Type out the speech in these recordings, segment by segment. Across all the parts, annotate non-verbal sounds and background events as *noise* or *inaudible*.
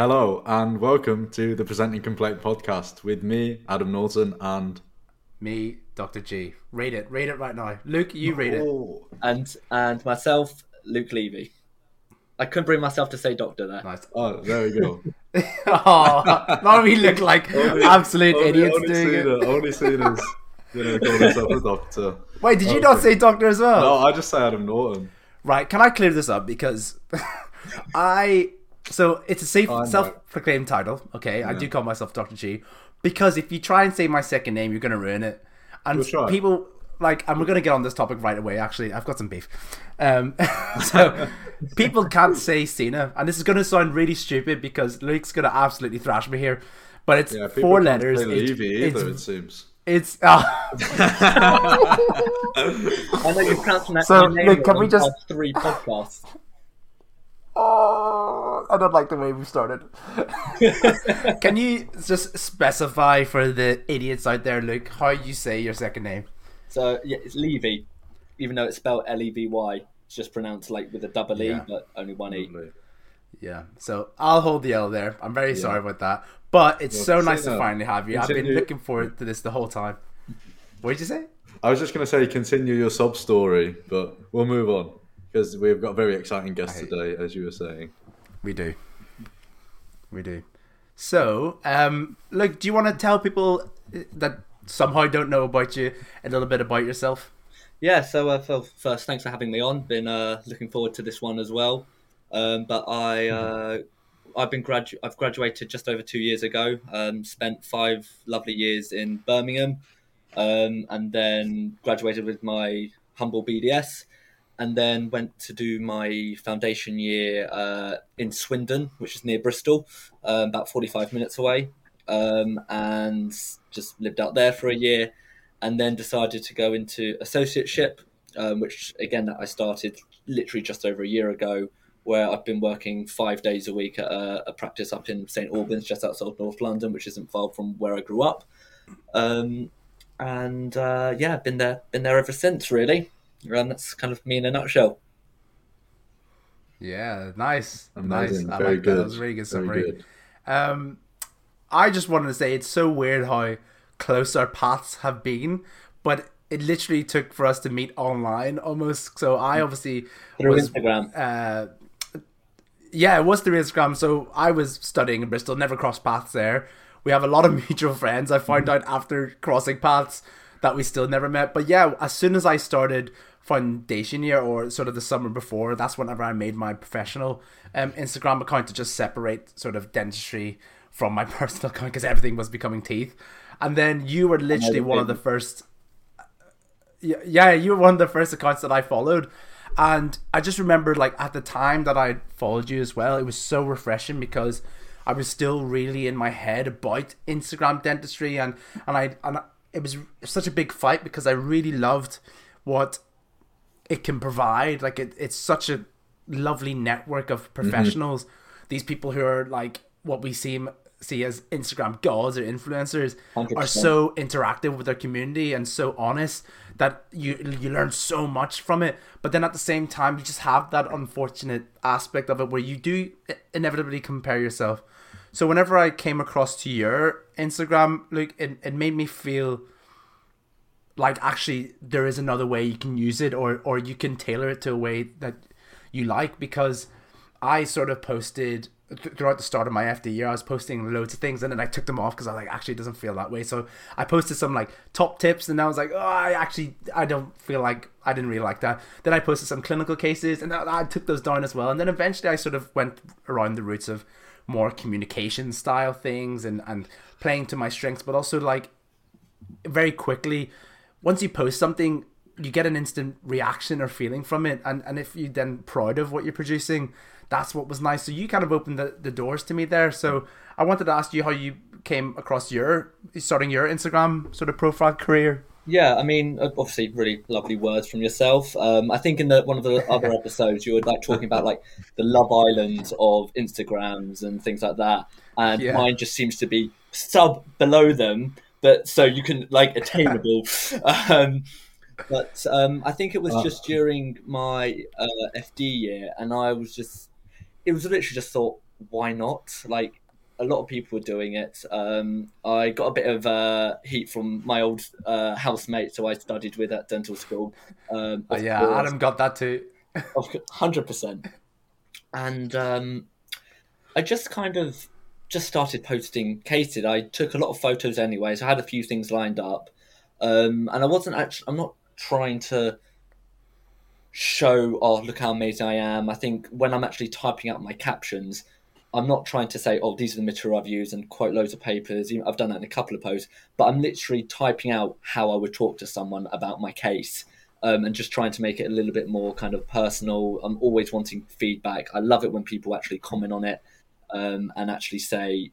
Hello and welcome to the Presenting Complaint podcast with me, Adam Naughton, and Me, Dr. G. Read it. read it right now. Luke, you rate it. Oh, and and myself, Luke Levy. I couldn't bring myself to say doctor there. Nice. oh, there we go. *laughs* oh, now we look like absolute only, idiots only doing seen it. it. Only seen us, you know, call himself a doctor. *laughs* Wait, did you oh, Okay. not say doctor as well? No, I just say Adam Naughton. Right, can I clear this up because *laughs* I so it's a safe I know. self-proclaimed title. Okay, I do call myself Doctor G because if you try and say my second name, you're gonna ruin it, and We'll people like and we're gonna get on this topic right away. Actually, I've got some beef. Um, *laughs* so people can't say Cena, and this is gonna sound really stupid because Luke's gonna absolutely thrash me here. But it's Yeah, four can't letters. say It's, Levy either, it seems. it's uh, *laughs* I know you're pronouncing that So, name Luke, can we just- three podcasts. Oh, I don't like the way we started. *laughs* Can you just specify for the idiots out there, Luke, how you say your second name? So yeah, it's Levy, even though it's spelled L E V Y. It's just pronounced like with a double E, Yeah. but only one E. Yeah, so I'll hold the L there. I'm very sorry about that, but it's Well, so nice to finally have you. I've been looking forward to this the whole time. What did you say? I was just going to say continue your sub story, but we'll move on because we've got a very exciting guest I- today, as you were saying. We do. We do. So, um, Luke, do you want to tell people that somehow don't know about you a little bit about yourself? Yeah. So uh, Phil, first, thanks for having me on. Been uh, looking forward to this one as well. Um, but I, uh, I've been gradu- I've graduated just over two years ago. Um, spent five lovely years in Birmingham, um, and then graduated with my humble BDS, and then went to do my foundation year uh, in Swindon, which is near Bristol, um, about forty-five minutes away, um, and just lived out there for a year, and then decided to go into associateship, um, which again I started literally just over a year ago, where I've been working five days a week at a, a practice up in St Albans, just outside North London, which isn't far from where I grew up. Um, and uh, yeah, been there, been there ever since, really. And that's kind of me in a nutshell. Yeah, nice, Amazing. nice. I very like good. that. That was a really good Very summary. good. Um, I just wanted to say it's so weird how close our paths have been, but it literally took for us to meet online almost. So I obviously Through was, Instagram. uh, yeah, it was through Instagram. So I was studying in Bristol, never crossed paths there. We have a lot of *laughs* mutual friends. I found out after crossing paths that we still never met. But yeah, as soon as I started foundation year or sort of the summer before, that's whenever I made my professional um, Instagram account to just separate sort of dentistry from my *laughs* personal account because everything was becoming teeth. And then you were literally one of the first yeah, you were one of the first accounts that I followed. And I just remember, like, at the time that I followed you as well, it was so refreshing because I was still really in my head about Instagram dentistry. And, and, I, and it was such a big fight because I really loved what it can provide. Like, it, it's such a lovely network of professionals. These people who are, like, what we seem see as Instagram gods or influencers are 100%. so interactive with their community and so honest that you you learn so much from it. But then at the same time, you just have that unfortunate aspect of it where you do inevitably compare yourself. So whenever I came across to your Instagram, Luke, it, it made me feel like actually there is another way you can use it or or you can tailor it to a way that you like because I sort of posted th- throughout the start of my FD year I was posting loads of things and then I took them off because I like actually it doesn't feel that way. So I posted some like top tips and I was like oh I actually I don't feel like I didn't really like that. Then I posted some clinical cases and I, I took those down as well and then eventually I sort of went around the roots of more communication style things and and playing to my strengths but also like very quickly once you post something you get an instant reaction or feeling from it. And and if you're then proud of what you're producing that's what was nice. So you kind of opened the, the doors to me there. So i wanted to ask you how you came across your starting your instagram sort of profile career. Yeah, I mean, obviously, really lovely words from yourself. Um, I think in the, one of the other *laughs* episodes, you were like talking about like the Love Island of Instagrams and things like that, and Yeah. mine just seems to be sub below them, but so you can like attainable. *laughs* um, but um, I think it was Ah. just during my uh, FD year, and I was just, it was literally just thought why not? Like a lot of people were doing it. Um, I got a bit of uh, heat from my old uh, housemate, who I studied with at dental school. Um, Oh, yeah, course. Adam got that too. hundred percent. And um, I just kind of just started posting cases. I took a lot of photos anyway, so I had a few things lined up, um, and I wasn't actually. I'm not trying to show, oh, look how amazing I am. I think when I'm actually typing out my captions, I'm not trying to say, oh, these are the material I've used and quote loads of papers. I've done that in a couple of posts, but I'm literally typing out how I would talk to someone about my case um, and just trying to make it a little bit more kind of personal. I'm always wanting feedback. I love it when people actually comment on it um, and actually say,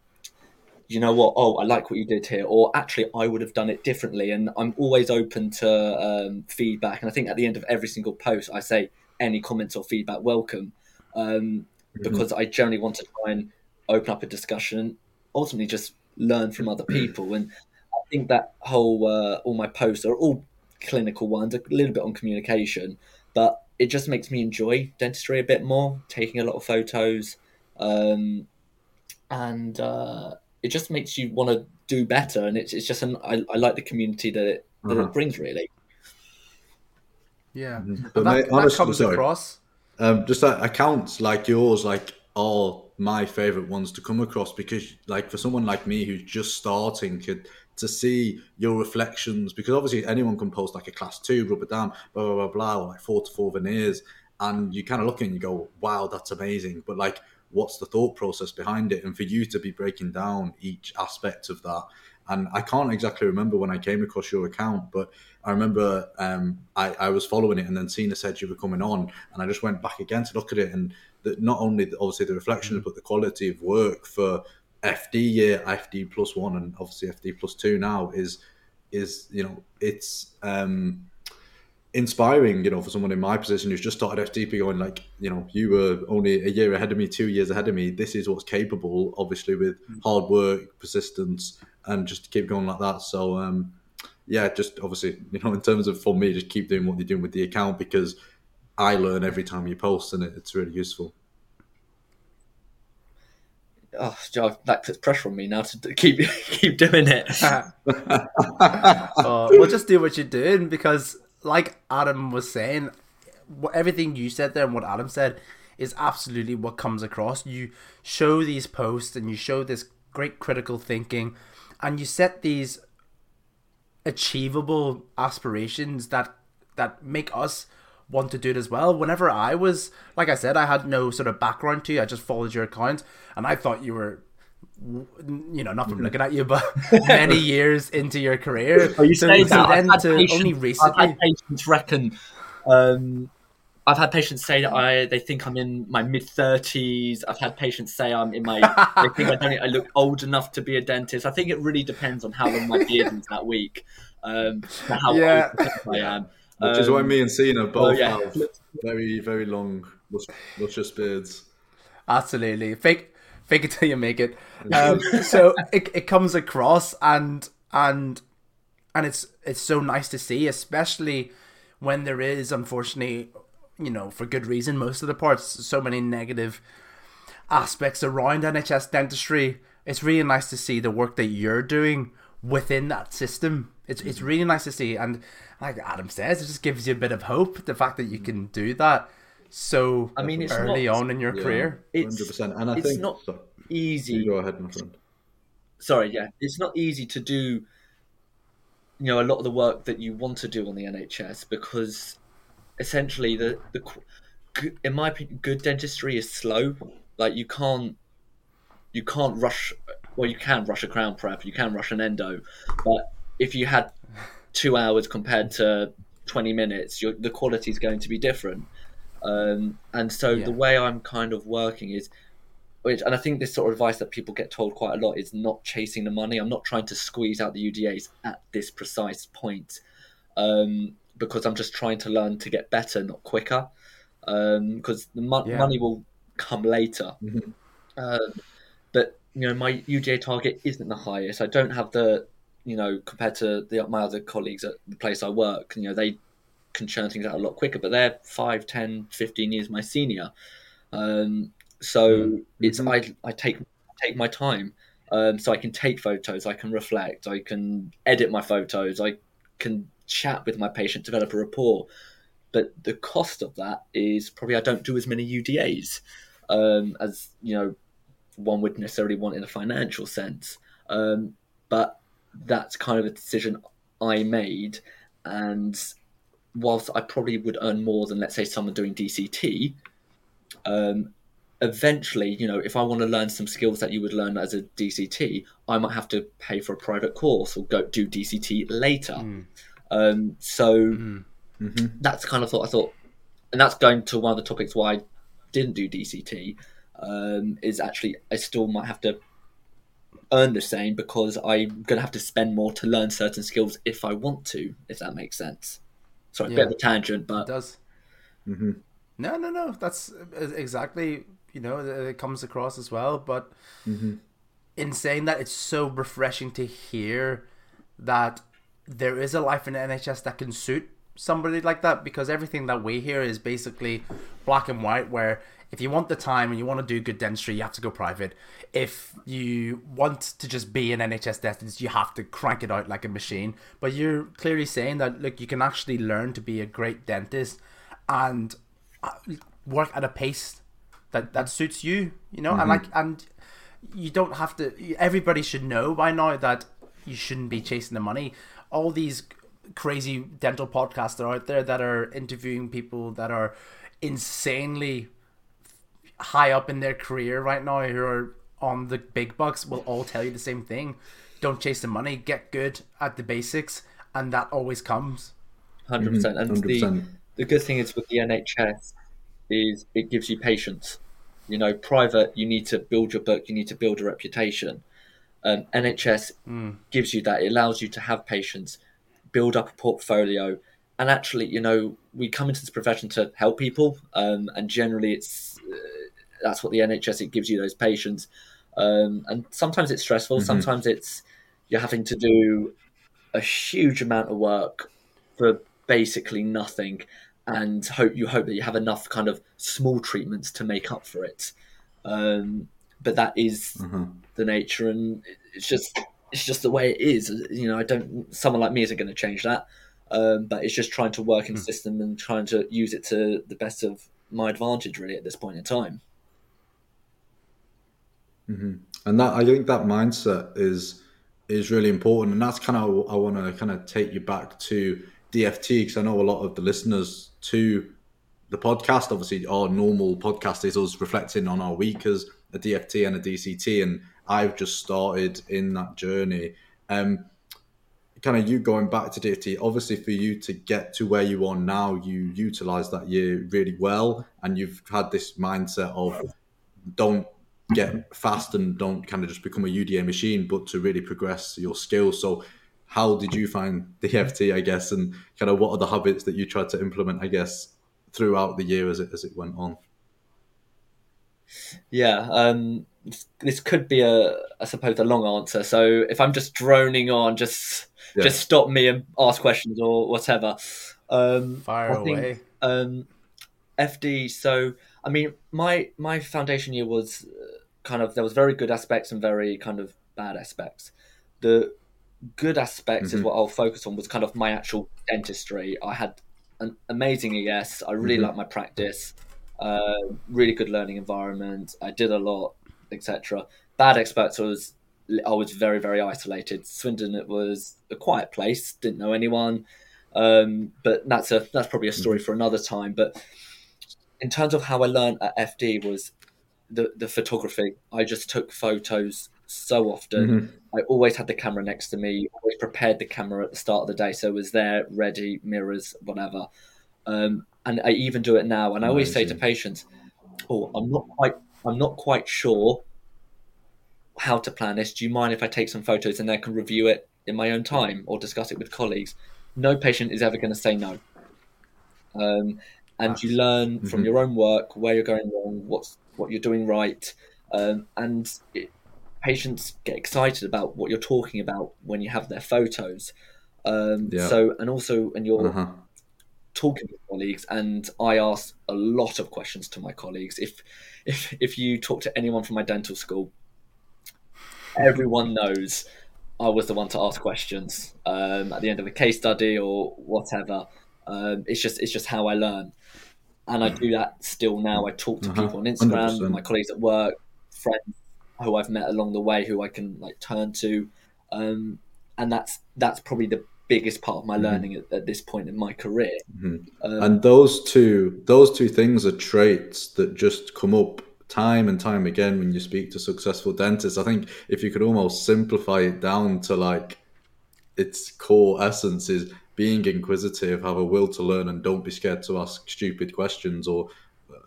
you know what? Oh, I like what you did here, or actually, I would have done it differently. And I'm always open to um, feedback. And I think at the end of every single post, I say any comments or feedback welcome, um, because I generally want to try and open up a discussion, ultimately just learn from other people. And I think that whole uh, all my posts are all clinical ones, a little bit on communication, but it just makes me enjoy dentistry a bit more, taking a lot of photos, um, and uh, it just makes you want to do better. And it's, it's just an I, I like the community that it that Uh-huh. it brings really. Yeah, But And that, mate, that honestly, comes sorry. across. Um, just that accounts like yours, like are my favorite ones to come across because, like, for someone like me who's just starting, could to see your reflections because obviously anyone can post like a class two rubber dam, blah blah blah blah, or like four to four veneers, and you kind of look and you go, wow, that's amazing. But like, what's the thought process behind it? And for you to be breaking down each aspect of that. And I can't exactly remember when I came across your account, but I remember um, I, I was following it, and then Tina said you were coming on, and I just went back again to look at it, and the, not only the, obviously the reflections, but the quality of work for FD year, FD plus one, and obviously FD plus two now is is you know it's um, inspiring, you know, for someone in my position who's just started FDP, going like, you know, you were only a year ahead of me, two years ahead of me. This is what's capable, obviously, with hard work, persistence, and just keep going like that. So, um, yeah, just obviously, you know, in terms of for me, just keep doing what you're doing with the account because I learn every time you post, and it, it's really useful. Oh, God, that puts pressure on me now to keep *laughs* keep doing it. uh, *laughs* we'll just do what you're doing because, like Adam was saying, what, everything you said there and what Adam said is absolutely what comes across. You show these posts and you show this great critical thinking, and you set these achievable aspirations that that make us want to do it as well. Whenever I was, like I said, I had no sort of background to you. I just followed your account, and I thought you were, you know, not from looking at you, but *laughs* many years into your career. Are you so, say so that. I've then had to patients- only I've had patients reckon. Um, I've had patients say that I they think I'm in my mid thirties. I've had patients say I'm in my. they think I don't. I look old enough to be a dentist. I think it really depends on how long my beard is that week, um, how Yeah. old I am. Which is why Um, me and Cena both yeah. have very, very long, lus- luscious beards. Absolutely. Fake fake it till you make it. *laughs* Um, so it, it comes across and and and it's it's so nice to see, especially when there is unfortunately, you know, for good reason, most of the parts, so many negative aspects around NHS dentistry. It's really nice to see the work that you're doing within that system. It's it's really nice to see, and like Adam says, it just gives you a bit of hope. The fact that you can do that so I mean, it's early not- on in your Yeah. career. It's- Hundred percent, and I it's think not sorry, easy. you go ahead, my friend. sorry, yeah, it's not easy to do, you know, a lot of the work that you want to do on the NHS because essentially the the in my opinion, good dentistry is slow. Like you can't you can't rush. Well, you can rush a crown prep, you can rush an endo, but if you had two hours compared to twenty minutes, the quality is going to be different. Um, and so Yeah. the way I'm kind of working is which and I think this sort of advice that people get told quite a lot is not chasing the money. I'm not trying to squeeze out the UDAs at this precise point, um, because I'm just trying to learn to get better, not quicker. Because the mo- Yeah. money will come later. Mhm. Um, but you know, my UDA target isn't the highest. I don't have the you know compared to the, my other colleagues at the place I work. You know, they can churn things out a lot quicker, but they're 5, 10, 15 years my senior. Um, So Mm. it's. I I take take my time, um, so I can take photos, I can reflect, I can edit my photos, I can chat with my patient, develop a rapport. But the cost of that is probably I don't do as many UDAs um, as you know one would necessarily want in a financial sense. Um, but that's kind of a decision I made, and whilst I probably would earn more than let's say someone doing DCT, um, eventually, you know, if I want to learn some skills that you would learn as a DCT, I might have to pay for a private course or go do DCT later. Mm. Um, so Mm. Mhm. that's kind of thought I thought, and that's going to one of the topics why I didn't do DCT. Um, is actually I still might have to earn the same because I'm going to have to spend more to learn certain skills if I want to, if that makes sense. Sorry, a bit Yeah. of a tangent, but It but does. Mhm. No, no, no. That's exactly you know it comes across as well. But Mhm. in saying that, it's so refreshing to hear that there is a life in the NHS that can suit somebody like that because everything that we hear is basically black and white where if you want the time and you want to do good dentistry you have to go private. If you want to just be an nhs dentist you have to crank it out like a machine. But you're clearly saying that look you can actually learn to be a great dentist and uh, work at a pace that that suits you you know? And like and you don't have to everybody should know by now that you shouldn't be chasing the money. All these crazy dental podcasts that are out there that are interviewing people that are insanely high up in their career right now who are on the big bucks will all tell you the same thing don't chase the money get good at the basics and that always comes 100%. percent And the 100%. the good thing is with the NHS is it gives you patience. You know, private you need to build your book, you need to build a reputation. Um, NHS gives you that. It allows you to have patience, build up a portfolio, and actually, you know, we come into this profession to help people, um, and generally, it's that's what the NHS it gives you those patients. Um, and sometimes it's stressful. Sometimes it's you're having to do a huge amount of work for basically nothing and hope you hope that you have enough kind of small treatments to make up for it. Um, but that is the nature and it's just it's just the way it is. You know i don't someone like me isn't going to change that. Um, but it's just trying to work in the system and trying to use it to the best of my advantage really at this point in time and that I think that mindset is is really important, and that's kind of I want to kind of take you back to DFT because I know a lot of the listeners to the podcast obviously our normal podcast is us reflecting on our week as a DFT and a DCT, and I've just started in that journey. Um, kind of you going back to DFT, obviously for you to get to where you are now, you utilize that year really well, and you've had this mindset of don't get fast and don't kind of just become a UDA machine, but to really progress your skills. So, how did you find *laughs* DFT, I guess, and kind of what are the habits that you tried to implement, I guess, throughout the year as it as it went on? Yeah, um, this could be a, I suppose, a long answer. So if I'm just droning on, just Yeah. just stop me and ask questions or whatever. Um, Fire I think, away. Um, FD. So I mean, my my foundation year was uh, kind of there was very good aspects and very kind of bad aspects. The good aspects is what I'll focus on was kind of my actual dentistry. I had an amazing ES. I really liked my practice. Uh, really good learning environment. I did a lot, etc. Bad aspects was I was very very isolated. Swindon it was a quiet place. Didn't know anyone. Um, but that's a that's probably a story for another time. But in terms of how I learned at FD was the the photography. I just took photos so often. I always had the camera next to me. Always prepared the camera at the start of the day, so it was there, ready, mirrors, whatever. Um, and I even do it now. And I always say to patients, "Oh, I'm not quite, I'm not quite sure how to plan this. Do you mind if I take some photos and then I can review it in my own time or discuss it with colleagues?" No patient is ever going to say no. Um, and you learn from your own work where you're going wrong, what's what you're doing right, um, and it, patients get excited about what you're talking about when you have their photos. Um, Yeah. So, and also, and you're Uh-huh. talking with colleagues, and I ask a lot of questions to my colleagues. If if if you talk to anyone from my dental school, everyone knows I was the one to ask questions um, at the end of a case study or whatever. Um, it's just it's just how I learn, and I do that still now. I talk to Uh-huh, people on Instagram, 100%. my colleagues at work, friends who I've met along the way, who I can like turn to, um, and that's that's probably the biggest part of my learning at, at this point in my career. Um, and those two those two things are traits that just come up time and time again when you speak to successful dentists i think if you could almost simplify it down to like its core essence is being inquisitive have a will to learn and don't be scared to ask stupid questions or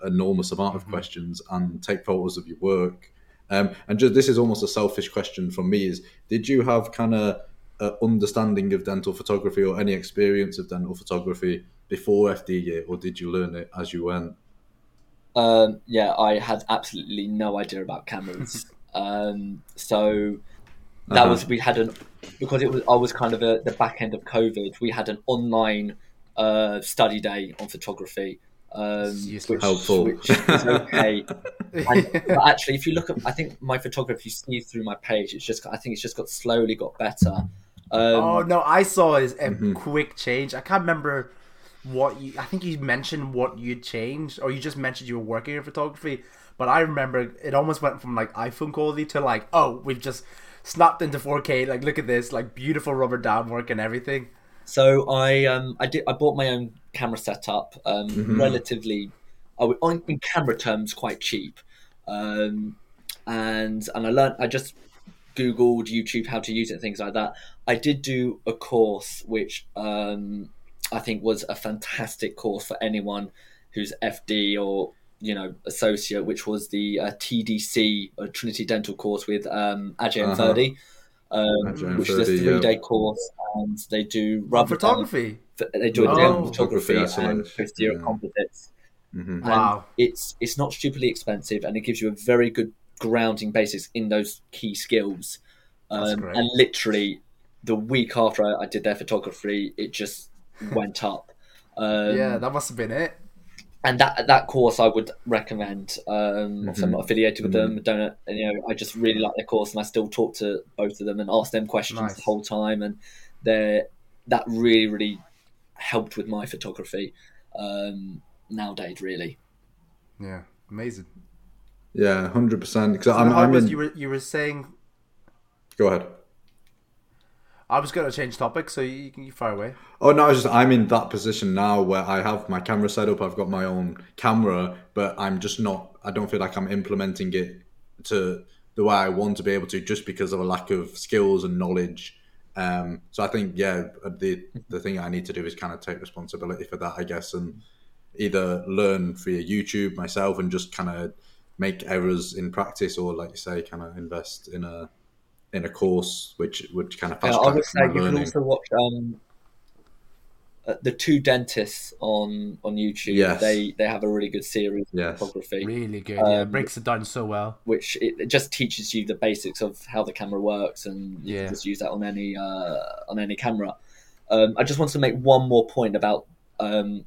enormous amount of questions and take photos of your work um, and just this is almost a selfish question from me is did you have kind of understanding of dental photography or any experience of dental photography before FD year, or did you learn it as you went? Um, yeah, I had absolutely no idea about cameras. *laughs* um, so that Uh-huh. was we had an because it was I was kind of a, the back end of COVID. We had an online uh, study day on photography, um, It's useless. which, Helpful. which was okay. *laughs* And- but actually, if you look at, I think my photography, you see through my page, it's just I think it's just got slowly got better. Um, oh no, I saw a Mm-hmm. quick change. I can't remember what you. I think you mentioned what you changed, or you just mentioned you were working in photography. But I remember it almost went from like iPhone quality to like, oh, we've just snapped into 4K. Like, look at this, like beautiful rubber dam work and everything. So I um I did I bought my own camera setup, um, relatively, I would, on- in camera terms, quite cheap, um, and and I learned I just googled YouTube how to use it and things like that. I did do a course which um, I think was a fantastic course for anyone who's FD or you know associate, which was the uh, TDC uh, Trinity Dental course with um, Ajay and Uh-huh. Ferdy. Um, Ajay and which is a three-day course, and they do Oh, rubber photography. they do a Oh. day on Photography photography and isolation, fifth year yeah. of composites. Mhm. And Wow. it's it's not stupidly expensive, and it gives you a very good grounding basis in those key skills. That's Um, great. and literally, the week after I, I did their photography, it just went up. Um, yeah, that must have been it. And that that course I would recommend. Um, obviously I'm not affiliated with them. Don't you know? I just really like their course, and I still talk to both of them and ask them questions Nice. the whole time. And they that really really helped with my photography um, nowadays. Really, Yeah, amazing. Yeah, hundred percent. Because I'm, I'm in. you were you were saying? Go ahead. I was going to change topic, so you can you fire away. Oh no, it's just I'm in that position now where I have my camera set up. I've got my own camera, but I'm just not. I don't feel like I'm implementing it to the way I want to be able to, just because of a lack of skills and knowledge. Um, so I think yeah, the the thing I need to do is kind of take responsibility for that, I guess, and either learn via YouTube myself and just kind of make errors in practice, or like you say, kind of invest in a in a course which would kind of Yeah, fast I track would say my you can also watch um, uh, the two dentists on on YouTube. Yes. They they have a really good series of Yes. photography. Really good. yeah, Um, breaks it down so well. which it, it just teaches you the basics of how the camera works, and you Yeah. can just use that on any uh, on any camera. Um, I just want to make one more point about um,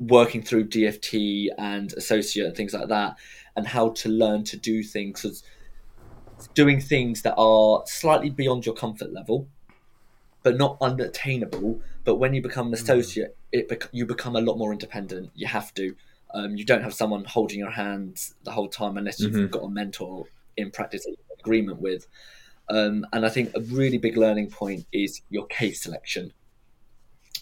working through DFT and associate and things like that, and how to learn to do things. 'cause doing things that are slightly beyond your comfort level, but not unattainable. But when you become an associate, it bec- you become a lot more independent. You have to. Um, you don't have someone holding your hand the whole time unless you've Mhm. got a mentor in practice that you're in agreement with. Um, and I think a really big learning point is your case selection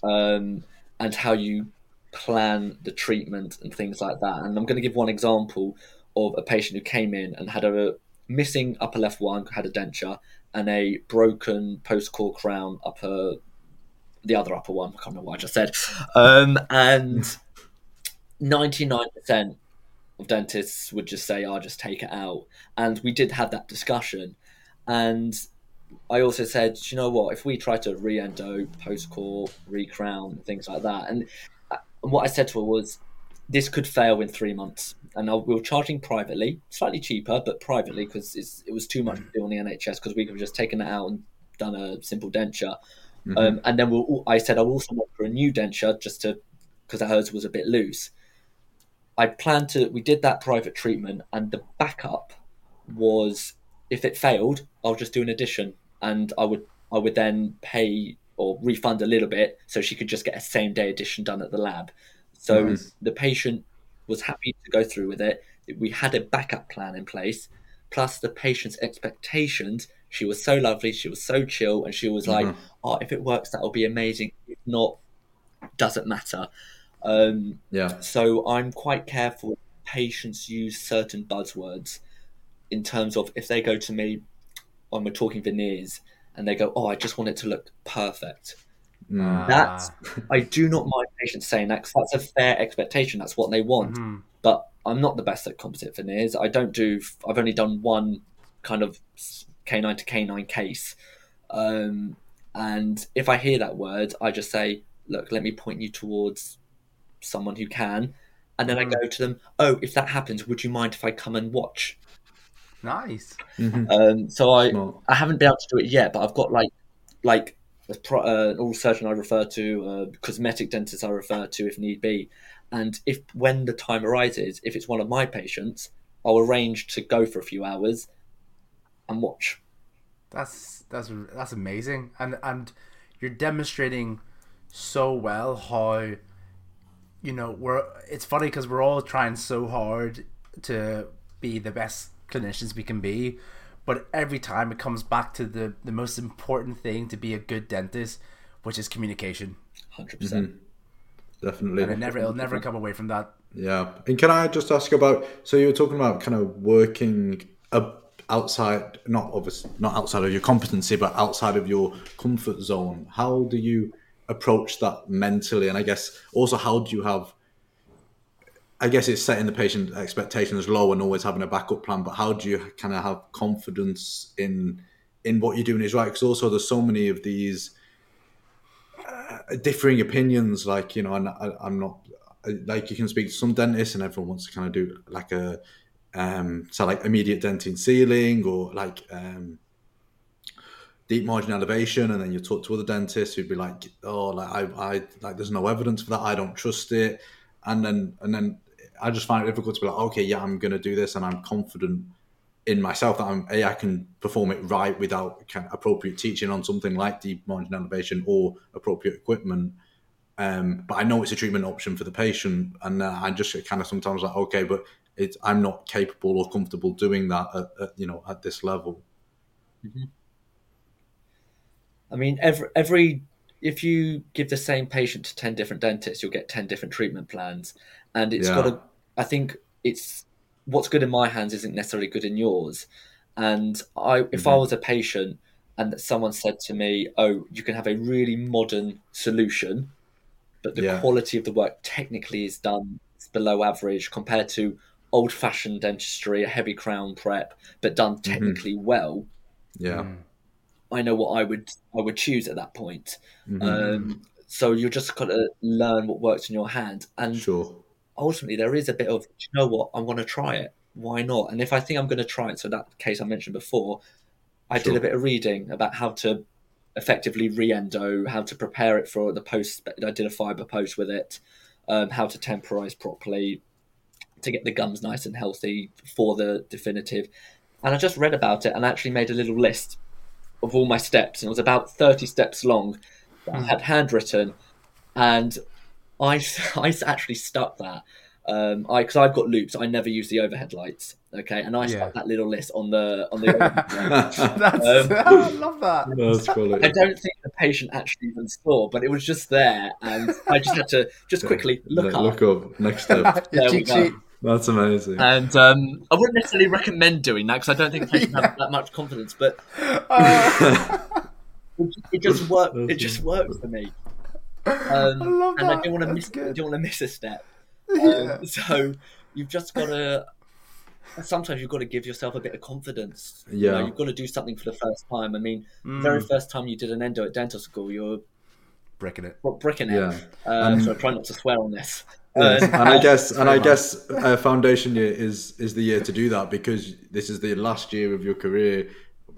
um, and how you plan the treatment and things like that. And I'm going to give one example of a patient who came in and had a missing upper left one, had a denture, and a broken post core crown upper, the other upper one. I can't remember what I just said. Um, and 99% of dentists would just say, "I'll just take it out." And we did have that discussion, and I also said, you know what? If we try to re-endo, post-core, re-crown, things like that," uh, and what I said to her was, "This could fail in three months." And we were charging privately, slightly cheaper, but privately because it was too much to do on the NHS because we could have just taken it out and done a simple denture. Um, and then we'll, I said I'll also look for a new denture just to because hers was a bit loose. I planned to. We did that private treatment, and the backup was if it failed, I'll just do an addition, and I would I would then pay or refund a little bit so she could just get a same day addition done at the lab. So Nice. the patient was happy to go through with it. We had a backup plan in place, plus the patient's expectations. She was so lovely, she was so chill, and she was like, "Oh, if it works, that'll be amazing. If not, doesn't matter." Um, Yeah. so I'm quite careful. Patients use certain buzzwords in terms of if they go to me when we're talking veneers and they go, "Oh, I just want it to look perfect." Mm. That's Ah. I do not mind patients saying that 'cause that's a fair expectation. That's what they want. Mhm. But I'm not the best at composite veneers. I don't do. I've only done one kind of canine to canine case, um, and if I hear that word, I just say, "Look, let me point you towards someone who can." And then I Mhm. go to them. Oh, if that happens, would you mind if I come and watch? Nice. Mhm. Um, so I, Smart. I haven't been able to do it yet, but I've got like like uh, an oral surgeon I refer to, uh, cosmetic dentist I refer to if need be, and if when the time arises, if it's one of my patients, I'll arrange to go for a few hours and watch. That's that's that's amazing, and and you're demonstrating so well how you know we're. It's funny because we're all trying so hard to be the best clinicians we can be, but every time it comes back to the the most important thing to be a good dentist, which is communication, 100 mm-hmm. percent. Definitely. and it never it'll never come away from that. Yeah. And can I just ask about? So you were talking about kind of working up outside, not obviously not outside of your competency, but outside of your comfort zone. How do you approach that mentally? And I guess also how do you have? I guess it's setting the patient expectations low and always having a backup plan. But how do you kind of have confidence in in what you're doing is right? Because also there's so many of these uh, differing opinions. Like you know, I, I'm not like you can speak to some dentists and everyone wants to kind of do like a um so like immediate dentin sealing or like um deep margin elevation and then you talk to other dentists who'd be like oh like I, I like there's no evidence for that I don't trust it and then and then I just find it difficult to be like okay yeah I'm gonna do this and I'm confident in myself that I'm a I can perform it right without kind of appropriate teaching on something like deep margin elevation or appropriate equipment. Um, but I know it's a treatment option for the patient, and uh, I just kind of sometimes like, okay, but it's I'm not capable or comfortable doing that at, at you know at this level. I mean, every every if you give the same patient to ten different dentists, you'll get ten different treatment plans, and it's Yeah. got to. I think it's what's good in my hands isn't necessarily good in yours, and I if I Mhm. was a patient and someone said to me, "Oh, you can have a really modern solution," but the Yeah. quality of the work technically is done below average compared to old-fashioned dentistry, a heavy crown prep, but done technically well. Yeah, Mm. I know what I would I would choose at that point. Mhm. Um, so you're just got to learn what works in your hand, and sure. Ultimately there is a bit of, you know what, I want to try it. Why not? And if I think I'm going to try it, so that case I mentioned before, I did a bit of reading about how to effectively re-endo, how to prepare it for the post. I did a fiber post with it, um, how to temporize properly, to get the gums nice and healthy for the definitive. And I just read about it and actually made a little list of all my steps, and it was about thirty steps long. that I had handwritten, and I *laughs* I actually stuck that. Um, I because I've got loupes. I never use the overhead lights. Okay, and I Yeah. stuck that little list on the on the. *laughs* That's Um, *laughs* I love that. That's I don't think the patient actually even saw, but it was just there, and I just had to just quickly look up. Look up. Next step. There we go. That's amazing. And um, I wouldn't necessarily recommend doing that because I don't think patients patient have that much confidence. But Oh, it, it just works. That's It just it. works for me. Um, I love and I don't want to miss. I good. don't want to miss a step. *laughs* Yeah. Um, so you've just got to. Sometimes you've got to give yourself a bit of confidence. You know, Yeah. you've got to do something for the first time. I mean, the very Mm. first time you did an endo at dental school, you're Bricking it. bricking it. Yeah. Um, Um, so I try not to swear on this. Yes, Uh, and I *laughs* guess and I guess uh, foundation year is is the year to do that because this is the last year of your career.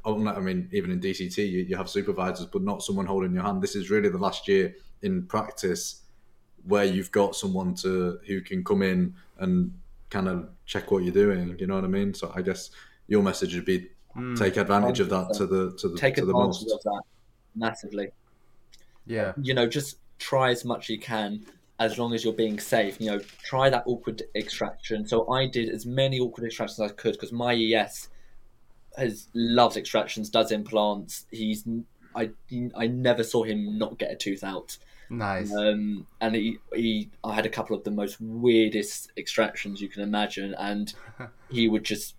I mean, even in DCT, you, you have supervisors, but not someone holding your hand. This is really the last year in practice where you've got someone to who can come in and kind of check what you're doing. You know what I mean? So I guess your message would be hmm. take advantage of that to the to the take to the most. of that massively. Yeah. You know, just try as much as you can as long as you're being safe. You know, try that awkward extraction. So I did as many awkward extractions as I could because my ES has loves extractions, does implants. He's I I never saw him not get a tooth out. Nice. Um, and he, he, I had a couple of the most weirdest extractions you can imagine, and *laughs* he would just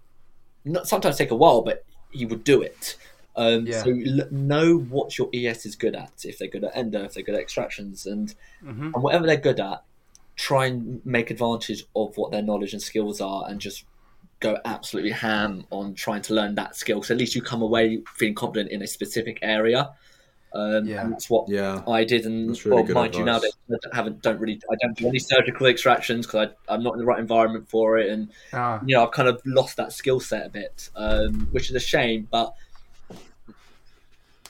not sometimes take a while, but he would do it. Um, Yeah. So l- know what your ES is good at. If they're good at endo, if they're good at extractions, and Mhm. and whatever they're good at, try and make advantage of what their knowledge and skills are, and just go absolutely ham on trying to learn that skill. So at least you come away feeling confident in a specific area. Um, Yeah. and that's what Yeah, I did, and really well, mind you, advice. nowadays I don't- haven't don't really I don't do any surgical extractions because I'm not in the right environment for it, and Ah, you know I've kind of lost that skill set a bit, um, which is a shame. But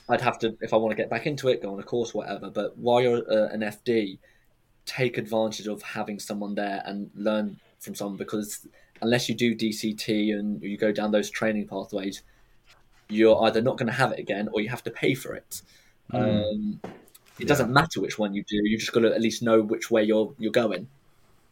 I'd have to if I want to get back into it, go on a course, whatever. But while you're uh, an FD, take advantage of having someone there and learn from someone because unless you do DCT and you go down those training pathways, you're either not going to have it again or you have to pay for it. Um, it doesn't matter which one you do. You just got to at least know which way you're you're going.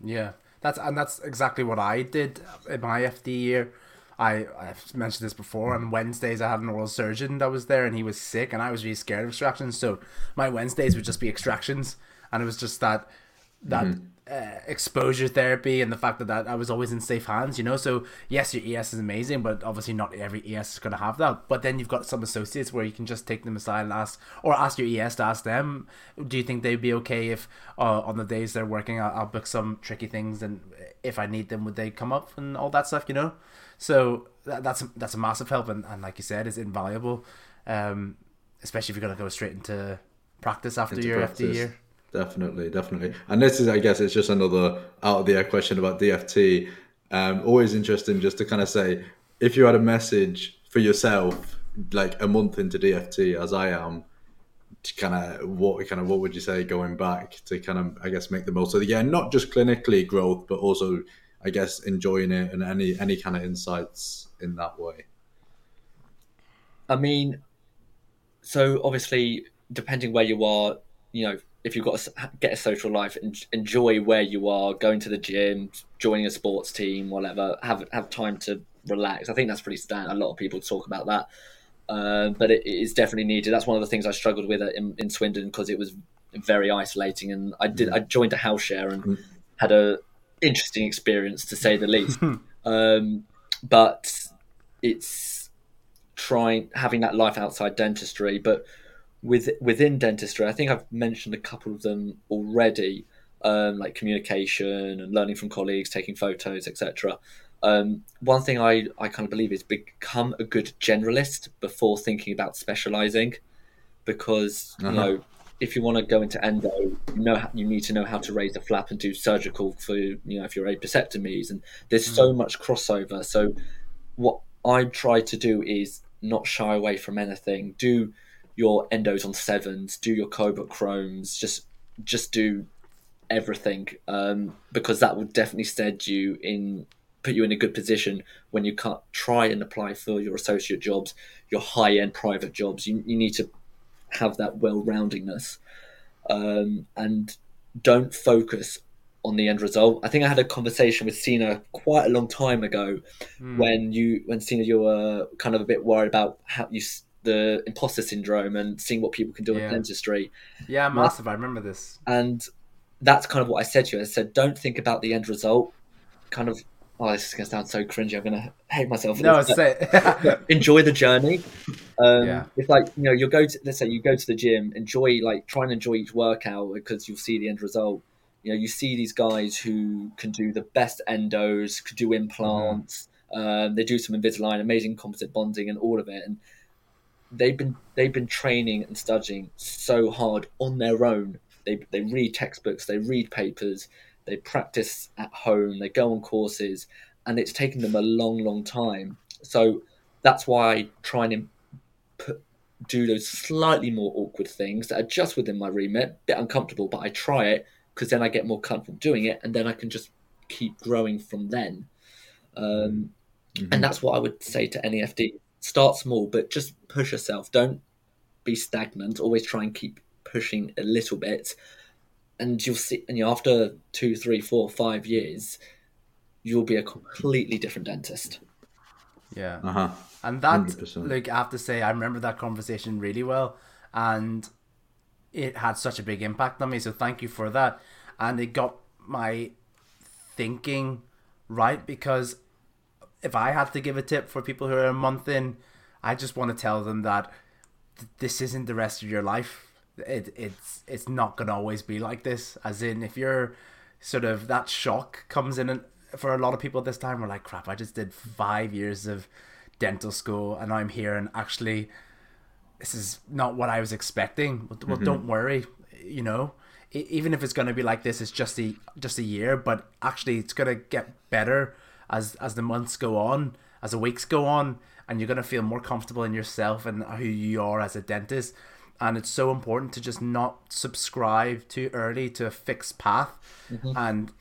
Yeah, that's and that's exactly what I did in my FD year. I I've mentioned this before. On Wednesdays, I had an oral surgeon that was there, and he was sick, and I was really scared of extractions. So my Wednesdays would just be extractions, and it was just that that uh, exposure therapy and the fact that, that I was always in safe hands. You know, so yes, your ES is amazing, but obviously not every ES is going to have that. But then you've got some associates where you can just take them aside and ask, or ask your ES to ask them, do you think they'd be okay if uh, on the days they're working, I'll, I'll book some tricky things, and if I need them, would they come up and all that stuff? You know, so that, that's a, that's a massive help, and, and like you said, is invaluable, um, especially if you're gonna go straight into practice after Into your FD year. Definitely, definitely. And this is, I guess, it's just another out of the air question about DFT. Um, always interesting just to kind of say, if you had a message for yourself, like a month into DFT, as I am, to kind of what kind of what would you say going back to kind of I guess make the most of the yeah, not just clinically growth, but also I guess enjoying it and any any kind of insights in that way. I mean, so obviously, depending where you are, you know, if you've got s- get a social life, en- enjoy where you are, going to the gym, joining a sports team, whatever. Have have time to relax. I think that's pretty standard. A lot of people talk about that, um, but it, it is definitely needed. That's one of the things I struggled with in, in Swindon because it was very isolating, and I did I joined a house share and had a interesting experience to say the least. um, but it's trying having that life outside dentistry, but with within dentistry, I think I've mentioned a couple of them already, um, like communication and learning from colleagues, taking photos, etc. Um, one thing I, I kind of believe is become a good generalist before thinking about specializing, because you Uh-huh. know if you want to go into endo, you know you need to know how to raise a flap and do surgical for you know if you're apicectomies, and there's so much crossover. So what I try to do is not shy away from anything. Do your endos on sevens, do your cobalt chromes, just just do everything um, because that will definitely stead you in put you in a good position when you can't try and apply for your associate jobs, your high end private jobs. You, you need to have that well roundingness um, and don't focus on the end result. I think I had a conversation with Cena quite a long time ago when you when Cena you were kind of a bit worried about how you the imposter syndrome and seeing what people can do Yeah. in dentistry Yeah, massive. I remember this. and that's kind of what I said to you. I said, don't think about the end result. Kind of, oh, this is going to sound so cringy. I'm going to hate myself. for No, this, say *laughs* but enjoy the journey. Um, Yeah. It's like you know, you'll go to let's say you go to the gym, enjoy like try and enjoy each workout because you'll see the end result. You know, you see these guys who can do the best endos, could do implants. Um, they do some Invisalign, amazing composite bonding, and all of it. And they've been they've been training and studying so hard on their own. They they read textbooks, they read papers, they practice at home, they go on courses, and it's taken them a long, long time. So that's why I try and put, do those slightly more awkward things that are just within my remit, bit uncomfortable, but I try it because then I get more comfortable doing it, and then I can just keep growing from then. Um, mm-hmm. And that's what I would say to any FD: start small, but just push yourself. Don't be stagnant. Always try and keep pushing a little bit, and you'll see. And you after two, three, four, five years, you'll be a completely different dentist. Yeah. Uh-huh. And that, 100%. like, I have to say, I remember that conversation really well, and it had such a big impact on me. So thank you for that, and it got my thinking right because if I had to give a tip for people who are a month in, I just want to tell them that th- this isn't the rest of your life. It, it's it's not gonna always be like this. As in, if you're sort of that shock comes in and for a lot of people at this time, we're like, crap, I just did five years of dental school and I'm here and actually this is not what I was expecting. Well, mm-hmm. don't worry, you know, even if it's going to be like this, it's just a just a year, but actually it's going to get better as as the months go on, as the weeks go on, and you're going to feel more comfortable in yourself and who you are as a dentist. And it's so important to just not subscribe too early to a fixed path mm-hmm. and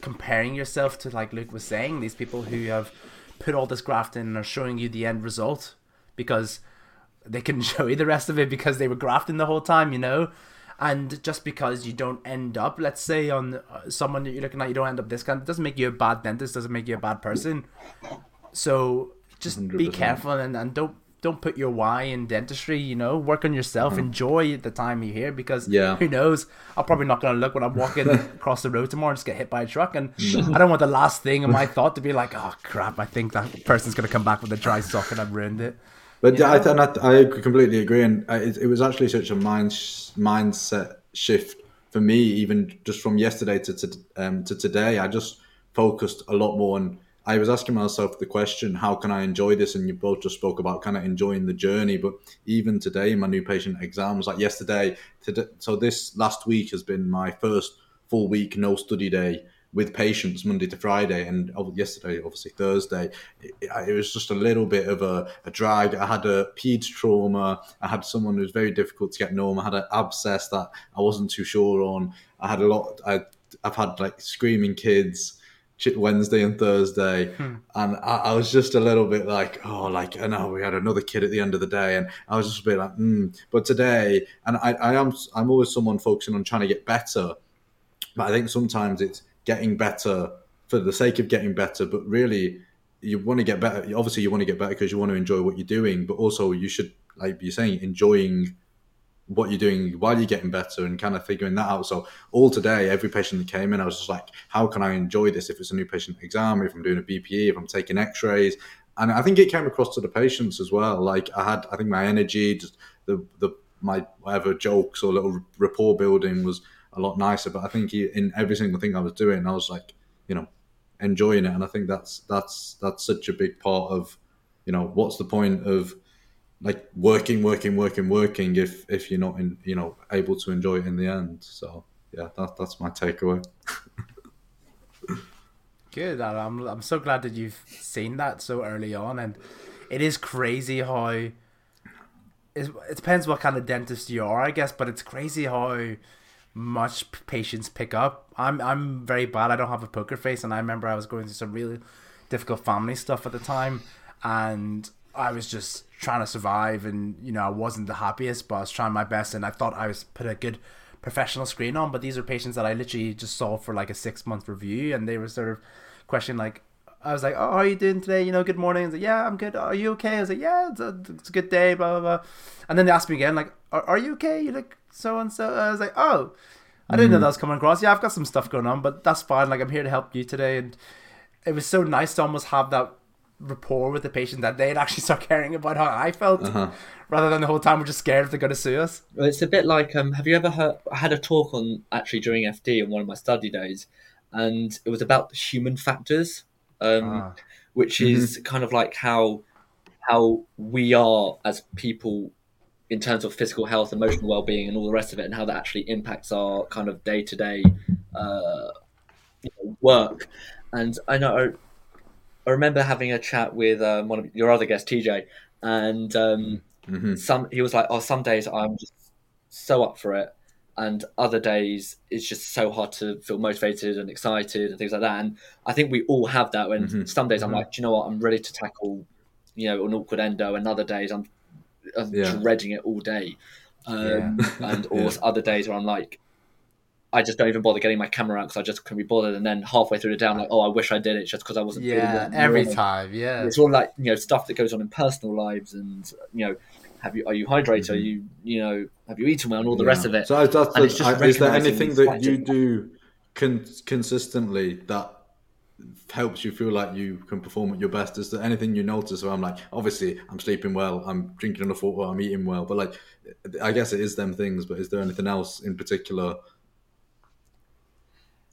comparing yourself to like Luke was saying, these people who have put all this graft in and are showing you the end result because they can *laughs* show you the rest of it because they were grafting the whole time, you know. And just because you don't end up, let's say, on uh, someone that you're looking at, you don't end up this kind, doesn't make you a bad dentist, doesn't make you a bad person. So just 100%. be careful and, and don't don't put your why in dentistry. You know, work on yourself. Mm-hmm. Enjoy the time you're here because yeah. who knows? I'm probably not going to look when I'm walking *laughs* across the road tomorrow and just get hit by a truck. And I don't want the last thing in my *laughs* thought to be like, oh crap! I think that person's going to come back with a dry sock and I've ruined it. But yeah, I, I, I, completely agree, and it, it, was actually such a mind mindset shift for me, even just from yesterday to to, um, to today. I just focused a lot more on I was asking myself the question, how can I enjoy this? And you both just spoke about kind of enjoying the journey. But even today, my new patient exams, like yesterday, today, so this last week has been my first full week, no study day with patients Monday to Friday. And yesterday, obviously Thursday, it, it was just a little bit of a, a, drag. I had a peds trauma. I had someone who was very difficult to get norm. I had an abscess that I wasn't too sure on. I had a lot, I, I've had like screaming kids. Wednesday and Thursday, hmm. and I, I, was just a little bit like, oh, like I know we had another kid at the end of the day, and I was just a bit like, mm. but today, and I, I am, I'm always someone focusing on trying to get better, but I think sometimes it's getting better for the sake of getting better, but really you want to get better. Obviously, you want to get better because you want to enjoy what you're doing, but also you should, like you're saying, enjoying what you're doing while you're getting better and kind of figuring that out. So all today, every patient that came in, I was just like, how can I enjoy this if it's a new patient exam, if I'm doing a BPE, if I'm taking x-rays. And I think it came across to the patients as well. Like I had, I think my energy, just the, the, my whatever jokes or little rapport building was a lot nicer. But I think in every single thing I was doing, I was like, you know, enjoying it. And I think that's, that's, that's such a big part of, you know, what's the point of, like working, working, working, working if if you're not in you know able to enjoy it in the end. So yeah, that that's my takeaway. *laughs* Good. I'm I'm so glad that you've seen that so early on, and it is crazy how. It, it depends what kind of dentist you are, I guess, but it's crazy how much patients pick up. I'm I'm very bad. I don't have a poker face, and I remember I was going through some really difficult family stuff at the time, and I was just trying to survive, and you know I wasn't the happiest, but I was trying my best, and I thought I was put a good professional screen on. But these are patients that I literally just saw for like a six month review, and they were sort of questioning like. I was like, "Oh, how are you doing today? You know, good morning." I was like, "Yeah, I'm good. Are you okay?" I was like, "Yeah, it's a, it's a good day." Blah blah blah. And then they asked me again, like, "Are, are you okay?" You like so and so. I was like, "Oh, I didn't know mm-hmm. that was coming across. Yeah, I've got some stuff going on, but that's fine. Like, I'm here to help you today." And it was so nice to almost have that rapport with the patient that they'd actually *laughs* start caring about how I felt uh-huh. rather than the whole time we're just scared if they're going to sue us. Well, it's a bit like um, have you ever heard? I had a talk on actually during FD on one of my study days, and it was about the human factors, um, ah. which mm-hmm. is kind of like how how we are as people in terms of physical health, emotional well-being, and all the rest of it, and how that actually impacts our kind of day-to-day uh, work. And I know I remember having a chat with um, one of your other guests, TJ, and um, mm-hmm. some he was like, "Oh, some days I'm just so up for it, and other days it's just so hard to feel motivated and excited and things like that. And I think we all have that. When Mhm. some days I'm Mhm. like, Do you know what, I'm ready to tackle, you know, an awkward endo, and other days I'm, I'm Yeah. dreading it all day. Um, *laughs* and or Yeah. other days where I'm like, I just don't even bother getting my camera out because I just can't be bothered. And then halfway through the day, I'm like, oh, I wish I did it just because I wasn't. Yeah, every normal. time. Yeah. It's all like you know stuff that goes on in personal lives, and you know, have you are you hydrated? Are Mhm. you you know have you eaten well and all the rest of it? So is, that And it's just I- is there anything that you do con- consistently that helps you feel like you can perform at your best? Is there anything you notice where I'm like, obviously, I'm sleeping well, I'm drinking enough water, I'm eating well, but like, I guess it is them things. But is there anything else in particular?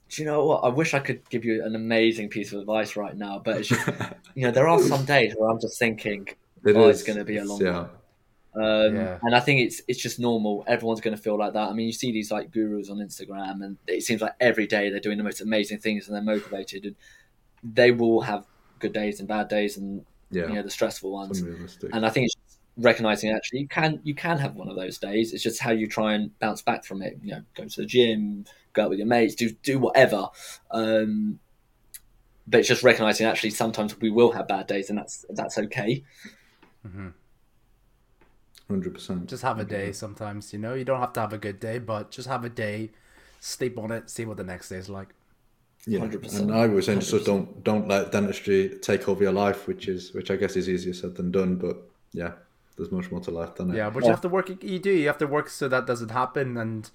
Do you know what? I wish I could give you an amazing piece of advice right now, but it's just *laughs* you know there are some days where I'm just thinking, It Oh, is, it's gonna be a long yeah. Um, Yeah. and I think it's it's just normal. Everyone's going to feel like that. I mean, you see these like gurus on Instagram, and it seems like every day they're doing the most amazing things and they're motivated. And they will have good days and bad days, and Yeah, you know the stressful ones. and I think it's just recognizing actually you can you can have one of those days. It's just how you try and bounce back from it. You know, go to the gym, go out with your mates, do do whatever. Um, but it's just recognizing actually sometimes we will have bad days, and that's that's okay. Hundred percent. Just have a day sometimes, you know? You don't have to have a good day, but just have a day, sleep on it, see what the next day is like. Yeah, 100%. and I was saying, just 100%. don't don't let dentistry take over your life, which is which I guess is easier said than done. But yeah, there's much more to life than it. Yeah, but you have to work. You do. You have to work so that doesn't happen. And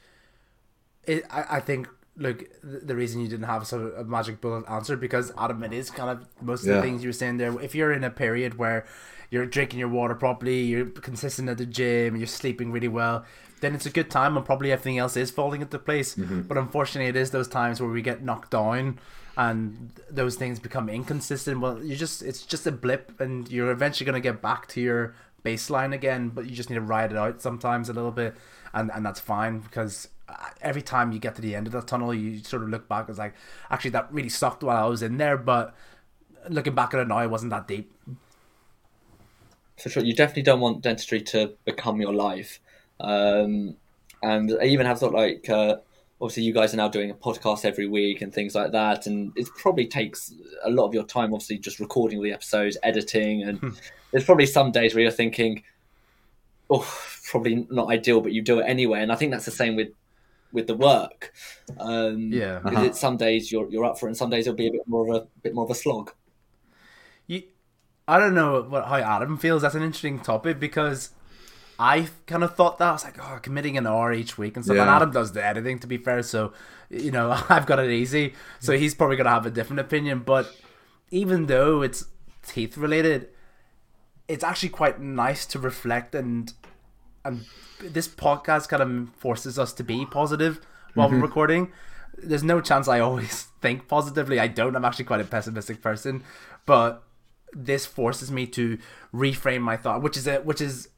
it, I, I think, look, the, the reason you didn't have sort of a magic bullet answer because Adam, it is kind of most of the things you were saying there. If you're in a period where you're drinking your water properly, you're consistent at the gym, you're sleeping really well, then it's a good time, and probably everything else is falling into place. But unfortunately, it is those times where we get knocked down. And those things become inconsistent. Well, you just it's just a blip, and you're eventually gonna get back to your baseline again, but you just need to ride it out sometimes a little bit, and and that's fine because uh, every time you get to the end of the tunnel, you sort of look back. It's like actually that really sucked while I was in there, but looking back at it now, it wasn't that deep. For sure, you definitely don't want dentistry to become your life. Um, and I even have thought like, uh, obviously, you guys are now doing a podcast every week and things like that, and it probably takes a lot of your time, obviously, just recording the episodes, editing, and there's probably some days where you're thinking, oh, probably not ideal, but you do it anyway. And I think that's the same with with the work. Um, Yeah. because Uh-huh. it's some days you're you're up for it, and some days it'll be a bit more of a bit more of a slog. I don't know what how Adam feels. That's an interesting topic because I kind of thought that I was like, oh, committing an hour each week and stuff. And Adam does the editing, to be fair. So, you know, *laughs* I've got it easy. So he's probably gonna have a different opinion. But even though it's teeth related, it's actually quite nice to reflect and and this podcast kind of forces us to be positive while we're mm-hmm. recording. There's no chance I always *laughs* think positively. I don't. I'm actually quite a pessimistic person, but this forces me to reframe my thought, which is a which is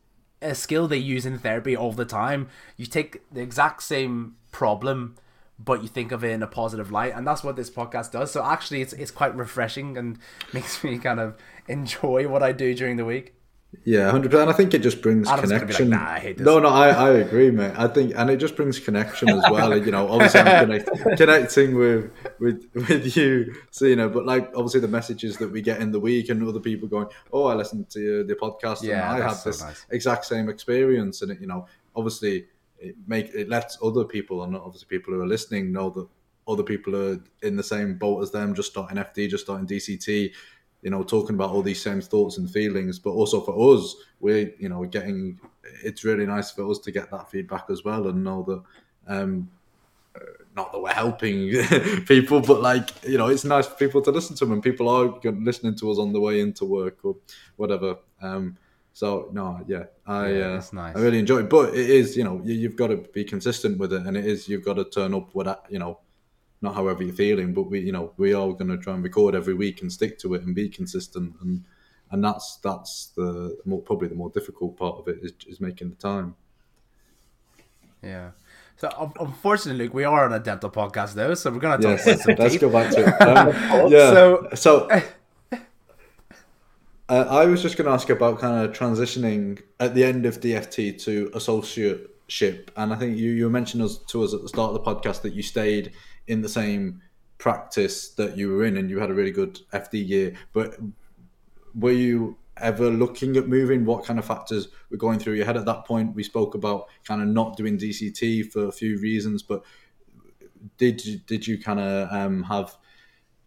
a skill they use in therapy all the time. You take the exact same problem, but you think of it in a positive light, and that's what this podcast does. So actually, it's it's quite refreshing and *laughs* makes me kind of enjoy what I do during the week. Yeah, hundred percent. I think it just brings Adam's be like, connection. "Nah, I hate this." No, no, I, I agree, mate. I think, and it just brings connection as well. you know, obviously I'm connect, *laughs* connecting with with with you, so you know. But like, obviously the messages that we get in the week, and other people going, "Oh, I listened to the podcast, Yeah, and I had so this nice. exact same experience," and it, you know, obviously it make it lets other people, and obviously people who are listening, know that other people are in the same boat as them, just starting FD, just starting DCT, you know, talking about all these same thoughts and feelings. But also for us, we're, you know, getting, it's really nice for us to get that feedback as well and know that, um, uh, not that we're helping *laughs* people, but like, you know, it's nice for people to listen to them and people are listening to us on the way into work or whatever. Um, so no, yeah, I, Yeah, uh, nice. I really enjoy it, but it is, you know, you, you've got to be consistent with it and it is, you've got to turn up what, you know, not however you're feeling, but we, you know, we are going to try and record every week and stick to it and be consistent, and and that's that's the more probably the more difficult part of it is, is making the time. Yeah. So un- unfortunately, Luke, we are on a dental podcast though, so we're gonna talk Yes, about some let's teeth. go back to it. *laughs* Um, yeah. So- So, *laughs* uh, I was just going to ask about kind of transitioning at the end of DFT to associate ship, and I think you you mentioned us to us at the start of the podcast that you stayed in the same practice that you were in, and you had a really good FD year. But were you ever looking at moving? What kind of factors were going through your head at that point? We spoke about kind of not doing DCT for a few reasons, but did you, did you kind of um, have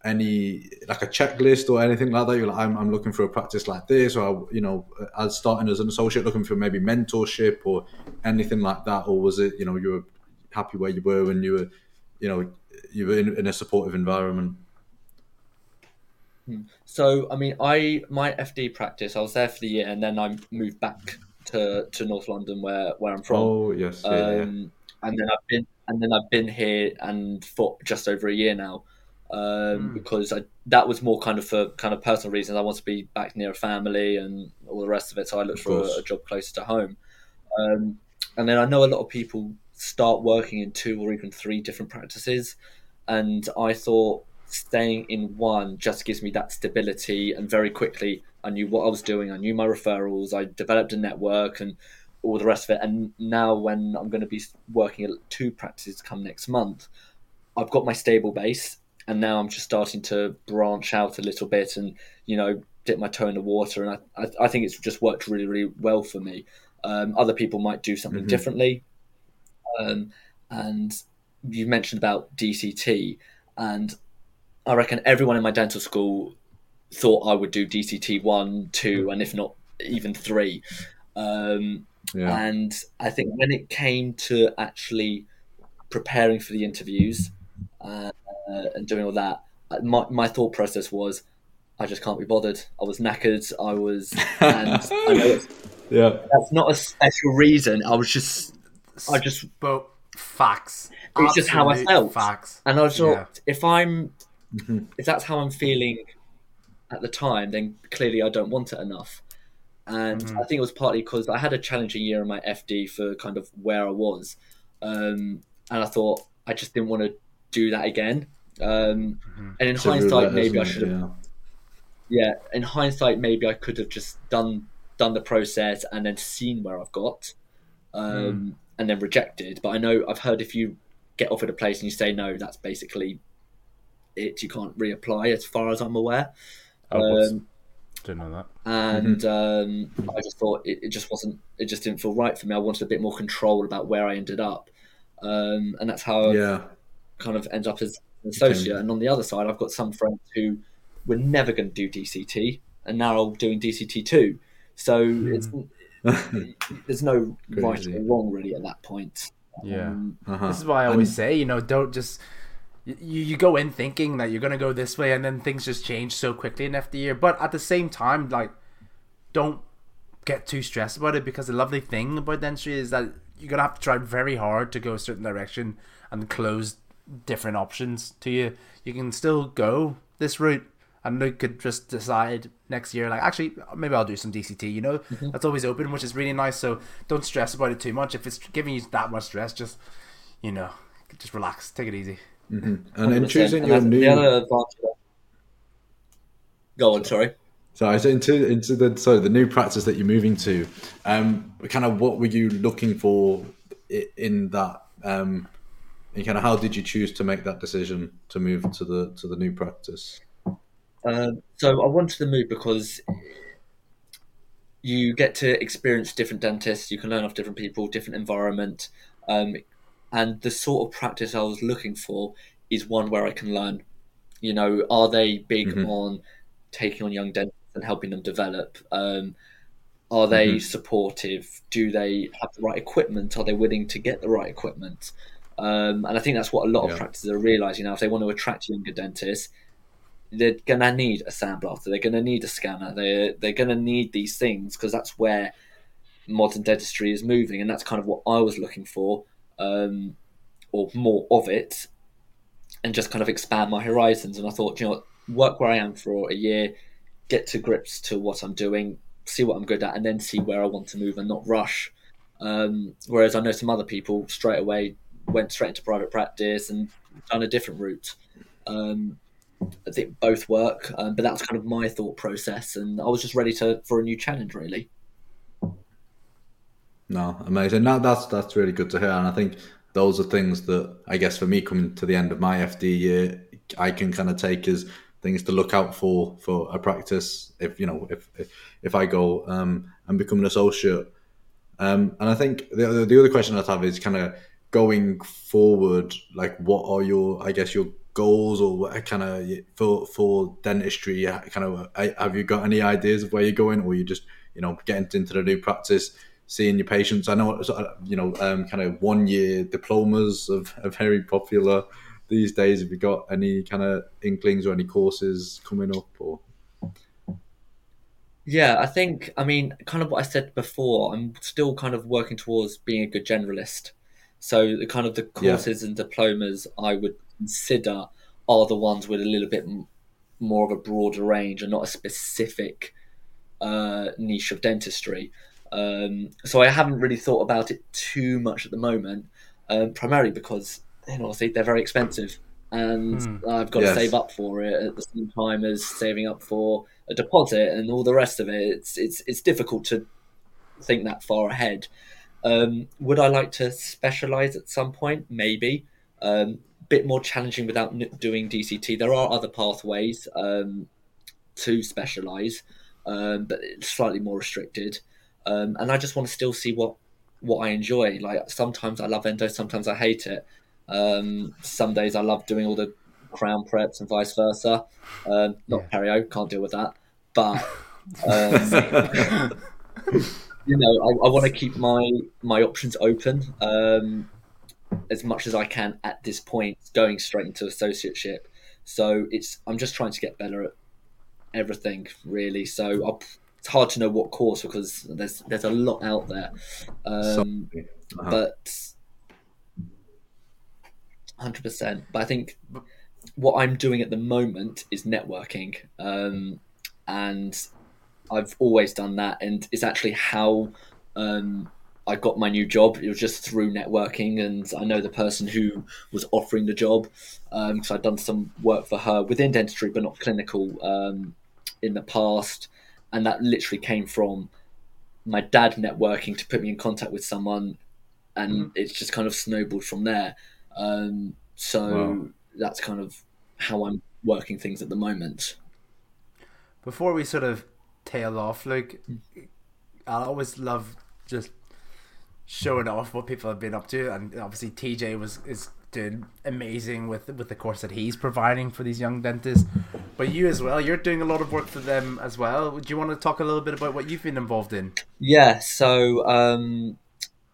any like a checklist or anything like that? You're like, I'm, I'm looking for a practice like this, or I, you know, as starting as an associate, looking for maybe mentorship or anything like that, or was it you know you were happy where you were and you were you know you were in, in a supportive environment? So, I mean, I my FD practice, I was there for the year, and then I moved back to, to North London, where, where I'm from. Oh yes, yeah, um, yeah. and then I've been and then I've been here and for just over a year now, um, Mm. because I, that was more kind of for kind of personal reasons. I want to be back near a family and all the rest of it. So I looked Of for a, a job closer to home. Um, and then I know a lot of people start working in two or even three different practices, and I thought staying in one just gives me that stability. And very quickly, I knew what I was doing. I knew my referrals. I developed a network and all the rest of it. And now, when I'm going to be working at two practices come next month, I've got my stable base, and now I'm just starting to branch out a little bit and you know dip my toe in the water. And I, I, I think it's just worked really, really well for me. Um, other people might do something Mhm. differently. Um, and you mentioned about DCT, and I reckon everyone in my dental school thought I would do DCT one, two, and if not even three. Um, yeah. and I think when it came to actually preparing for the interviews uh, and doing all that, uh, my, my thought process was, I just can't be bothered. I was knackered. I was, and I know *laughs* it's, yeah. that's not a special reason. I was just, I just, But facts. It's just how I felt. Facts. and I thought, Yeah. if I'm, Mhm. if that's how I'm feeling at the time, then clearly I don't want it enough. And Mhm. I think it was partly because I had a challenging year in my FD for kind of where I was, um, and I thought I just didn't want to do that again. Um, Mhm. and in It's hindsight, roulette, maybe I should have. Yeah. Yeah, in hindsight, maybe I could have just done done the process and then seen where I've got, um, and then rejected. But I know I've heard if you get offered a place and you say no, that's basically it. You can't reapply, as far as I'm aware. Oh, what's- Um, Didn't know that. and um, I just thought it, it just wasn't. It just didn't feel right for me. I wanted a bit more control about where I ended up, um, and that's how I kind of ended up as an associate. Okay. And on the other side, I've got some friends who were never going to do DCT, and now are doing DCT too. So it's *laughs* there's no right or wrong really at that point. Yeah. Um, Uh-huh. This is why I always say, you know, don't just you, you go in thinking that you're gonna go this way, and then things just change so quickly in after year. But at the same time, like, don't get too stressed about it because the lovely thing about dentistry is that you're gonna have to try very hard to go a certain direction and close different options to you. You can still go this route. And you could just decide next year, like, actually, maybe I'll do some DCT, you know? That's always open, which is really nice. So don't stress about it too much. If it's giving you that much stress, just, you know, just relax, take it easy. And in choosing And your new, the other advantage. Go on, sorry. sorry, so into into the sorry the new practice that you're moving to, um, kind of what were you looking for in that, um, and kind of how did you choose to make that decision to move to the to the new practice? Um, so I wanted to move because you get to experience different dentists. You can learn off different people, different environment, um, and the sort of practice I was looking for is one where I can learn. You know, are they big Mhm. on taking on young dentists and helping them develop? Um, are they Mhm. supportive? Do they have the right equipment? Are they willing to get the right equipment? Um, and I think that's what a lot Yeah. of practices are realizing now. If they want to attract younger dentists, they're gonna need a sandblaster. They're gonna need a scanner. They're they're gonna need these things because that's where modern dentistry is moving, and that's kind of what I was looking for, um, or more of it, and just kind of expand my horizons. And I thought, you know, work where I am for a year, get to grips to what I'm doing, see what I'm good at, and then see where I want to move and not rush. Um, whereas I know some other people straight away went straight into private practice and done a different route. Um, I think both work, um, but that's kind of my thought process, and I was just ready to for a new challenge, really. No, amazing. No, that's that's really good to hear, and I think those are things that I guess for me coming to the end of my FD year, I can kind of take as things to look out for for a practice if you know if if, if I go um, and become an associate. Um, and I think the the other question I'd have is kind of going forward, like what are your I guess your goals or what kind of for for dentistry? Kind of have you got any ideas of where you're going, or you just you know getting into the new practice? seeing your patients. I know, you know, um, kind of one year diplomas of, are very popular these days. Have you got any kind of inklings or any courses coming up or? Yeah, I think, I mean, kind of what I said before, I'm still kind of working towards being a good generalist. So the kind of the courses yeah. and diplomas I would consider are the ones with a little bit more of a broader range and not a specific uh, niche of dentistry. Um, so I haven't really thought about it too much at the moment, um, primarily because you know, obviously they're very expensive, and mm. I've got yes. to save up for it at the same time as saving up for a deposit and all the rest of it. It's it's it's difficult to think that far ahead. Um, would I like to specialize at some point? Maybe. Um, bit more challenging without doing DCT. There are other pathways um, to specialize, um, but it's slightly more restricted um, and I just want to still see what what I enjoy. Like sometimes I love endo, sometimes I hate it. Um, some days I love doing all the crown preps and vice versa. Um, not yeah. perio, can't deal with that. But *laughs* um, *laughs* you know, I, I want to keep my my options open um, as much as I can at this point, going straight into associateship. So it's I'm just trying to get better at everything really. So I'll it's hard to know what course because there's there's a lot out there. Um, uh-huh. But hundred percent. But I think what I'm doing at the moment is networking, um, and I've always done that, and it's actually how um, I got my new job. It was just through networking, and I know the person who was offering the job because um, I'd done some work for her within dentistry, but not clinical um, in the past and that literally came from my dad networking to put me in contact with someone, and mm-hmm. it's just kind of snowballed from there. Um, so wow. that's kind of how I'm working things at the moment. Before we sort of tail off, like I always love just showing off what people have been up to, and obviously TJ was is doing amazing with with the course that he's providing for these young dentists. But you as well, you're doing a lot of work for them as well. Do you want to talk a little bit about what you've been involved in? Yeah, so um,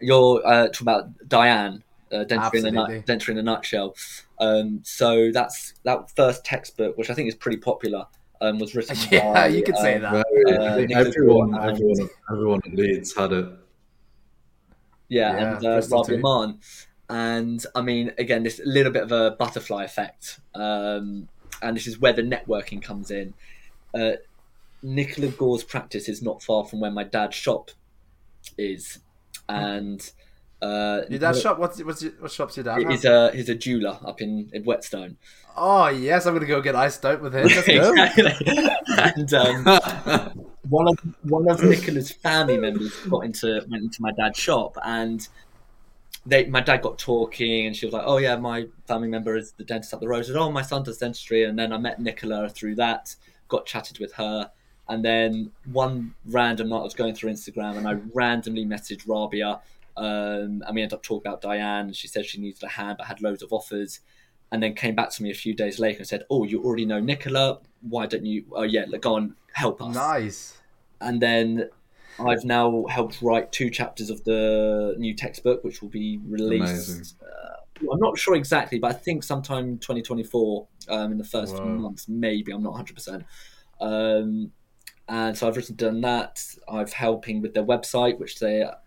you're uh, talking about Diane, uh, dentistry, in a, dentistry in a nutshell. Um, so that's that first textbook, which I think is pretty popular. Um, was written. *laughs* yeah, by, you could say that. Uh, everyone, everyone, everyone at Leeds had it. Yeah, yeah and uh, Rabia Maan. And I mean, again, this little bit of a butterfly effect, um, and this is where the networking comes in. Uh, Nicola Gore's practice is not far from where my dad's shop is, and uh, your dad's shop. What's what's your, what shop's your dad? He's a he's a jeweler up in, in Whetstone. Oh yes, I'm gonna go get iced out with him. Let's go. *laughs* *laughs* and um, *laughs* one of one of Nicola's family members got into went into my dad's shop, and they, my dad got talking and she was like, "Oh yeah, my family member is the dentist up the road." I said, "Oh, my son does dentistry," and then I met Nicola through that. Got chatted with her, and then one random night I was going through Instagram and I randomly messaged Rabia, um, and we ended up talking about Diane. She said she needed a hand, but had loads of offers, and then came back to me a few days later and said, "Oh, you already know Nicola. Why don't you? Oh yeah, go on, help us." Nice. And then I've now helped write two chapters of the new textbook, which will be released. Uh, I'm not sure exactly, but I think sometime 2024 um, in the first Whoa. months, maybe. I'm not 100. Um, percent And so I've written done that. I've helping with their website, which they are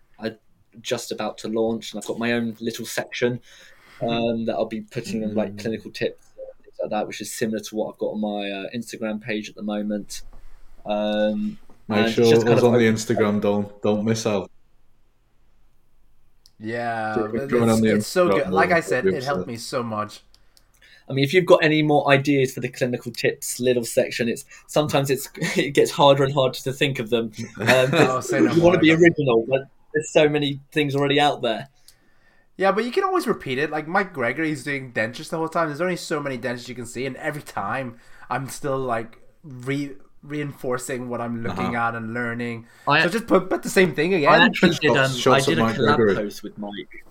just about to launch, and I've got my own little section um, that I'll be putting in like mm. clinical tips things like that, which is similar to what I've got on my uh, Instagram page at the moment. Um, Make and sure us on the Instagram. Don't don't miss out. Yeah, it's, it's so good. Like I said, it helped me so much. I mean, if you've got any more ideas for the clinical tips little section, it's sometimes it's *laughs* it gets harder and harder to think of them. *laughs* Um, *laughs* oh, no you want to be original, but there's so many things already out there. Yeah, but you can always repeat it. Like Mike Gregory's doing dentures the whole time. There's only so many dentures you can see, and every time I'm still like re reinforcing what I'm looking Uh-huh. at and learning. I- so just put, put the same thing I again. actually did. Um, Shots- I did a Mike collab Gregory. post with Mike.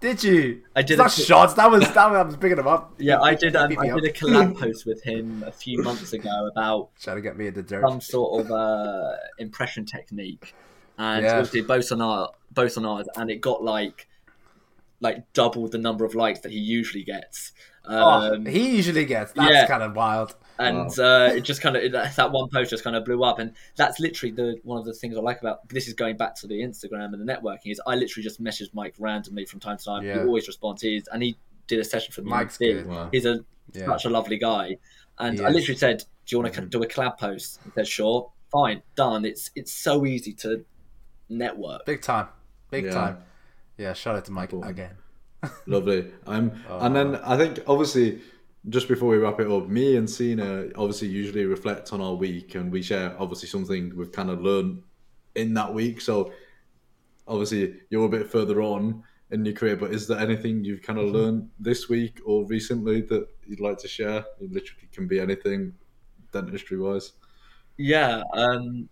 Did you? I did It's not shots. That was *laughs* that was, I was picking them up. Yeah, I did. Um, I did a up. collab *laughs* post with him a few months ago about Trying to get me into dirt. some sort of uh, impression technique, and Yeah. we did both on our both on ours, and it got like like double the number of likes that he usually gets. Oh, Um, he usually gets. That's yeah. kind of wild. And uh, it just kind of that, that one post just kind of blew up, and that's literally the one of the things I like about this is going back to the Instagram and the networking is I literally just message Mike randomly from time to time. Yeah. He always responds. He's and he did a session for me. Mike's He- good. Wow. He's a Yeah. such a lovely guy, and He I is. literally said, "Do you want to do a collab post?" He said, "Sure, fine, done." It's it's so easy to network. Big time. Big Yeah. time. Yeah, shout out to Mike Important. again. Lovely. *laughs* Um, and then I think obviously just before we wrap it up, me and Cena obviously usually reflect on our week and we share obviously something we've kind of learned in that week. So obviously you're a bit further on in your career, but is there anything you've kind of learned this week or recently that you'd like to share? It literally can be anything dentistry wise. Yeah, um,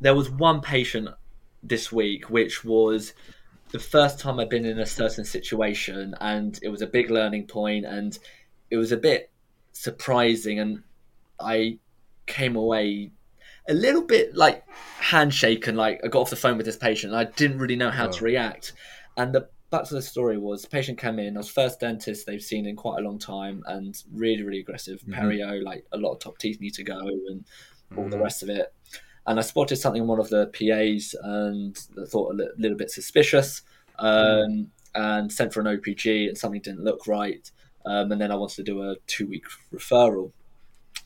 there was one patient this week, which was the first time I've been in a certain situation, and it was a big learning point, and it was a bit surprising, and I came away a little bit like handshaken. Like I got off the phone with this patient, and I didn't really know how Oh. to react. And the back to the story was the patient came in. I was first dentist they've seen in quite a long time, and really, really aggressive Mhm. perio. Like a lot of top teeth need to go, and all the Mhm. rest of it. And I spotted something in one of the PAs and thought a li- little bit suspicious um, and sent for an OPG and something didn't look right. Um, and then I wanted to do a two week referral.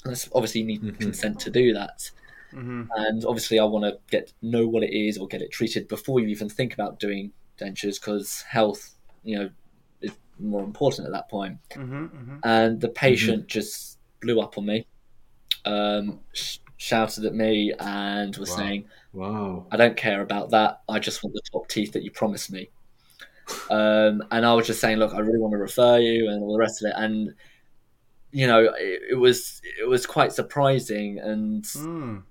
And that's obviously you need Mhm. consent to do that. hmm And obviously I want to get know what it is or get it treated before you even think about doing dentures because health, you know, is more important at that point hmm hmm and the patient just blew up on me, um, sh- shouted at me, and was Wow. saying, Wow. "I don't care about that. I just want the top teeth that you promised me." Um, and I was just saying, "Look, I really want to refer you," and all the rest of it. And you know, it, it was it was quite surprising, and Mm.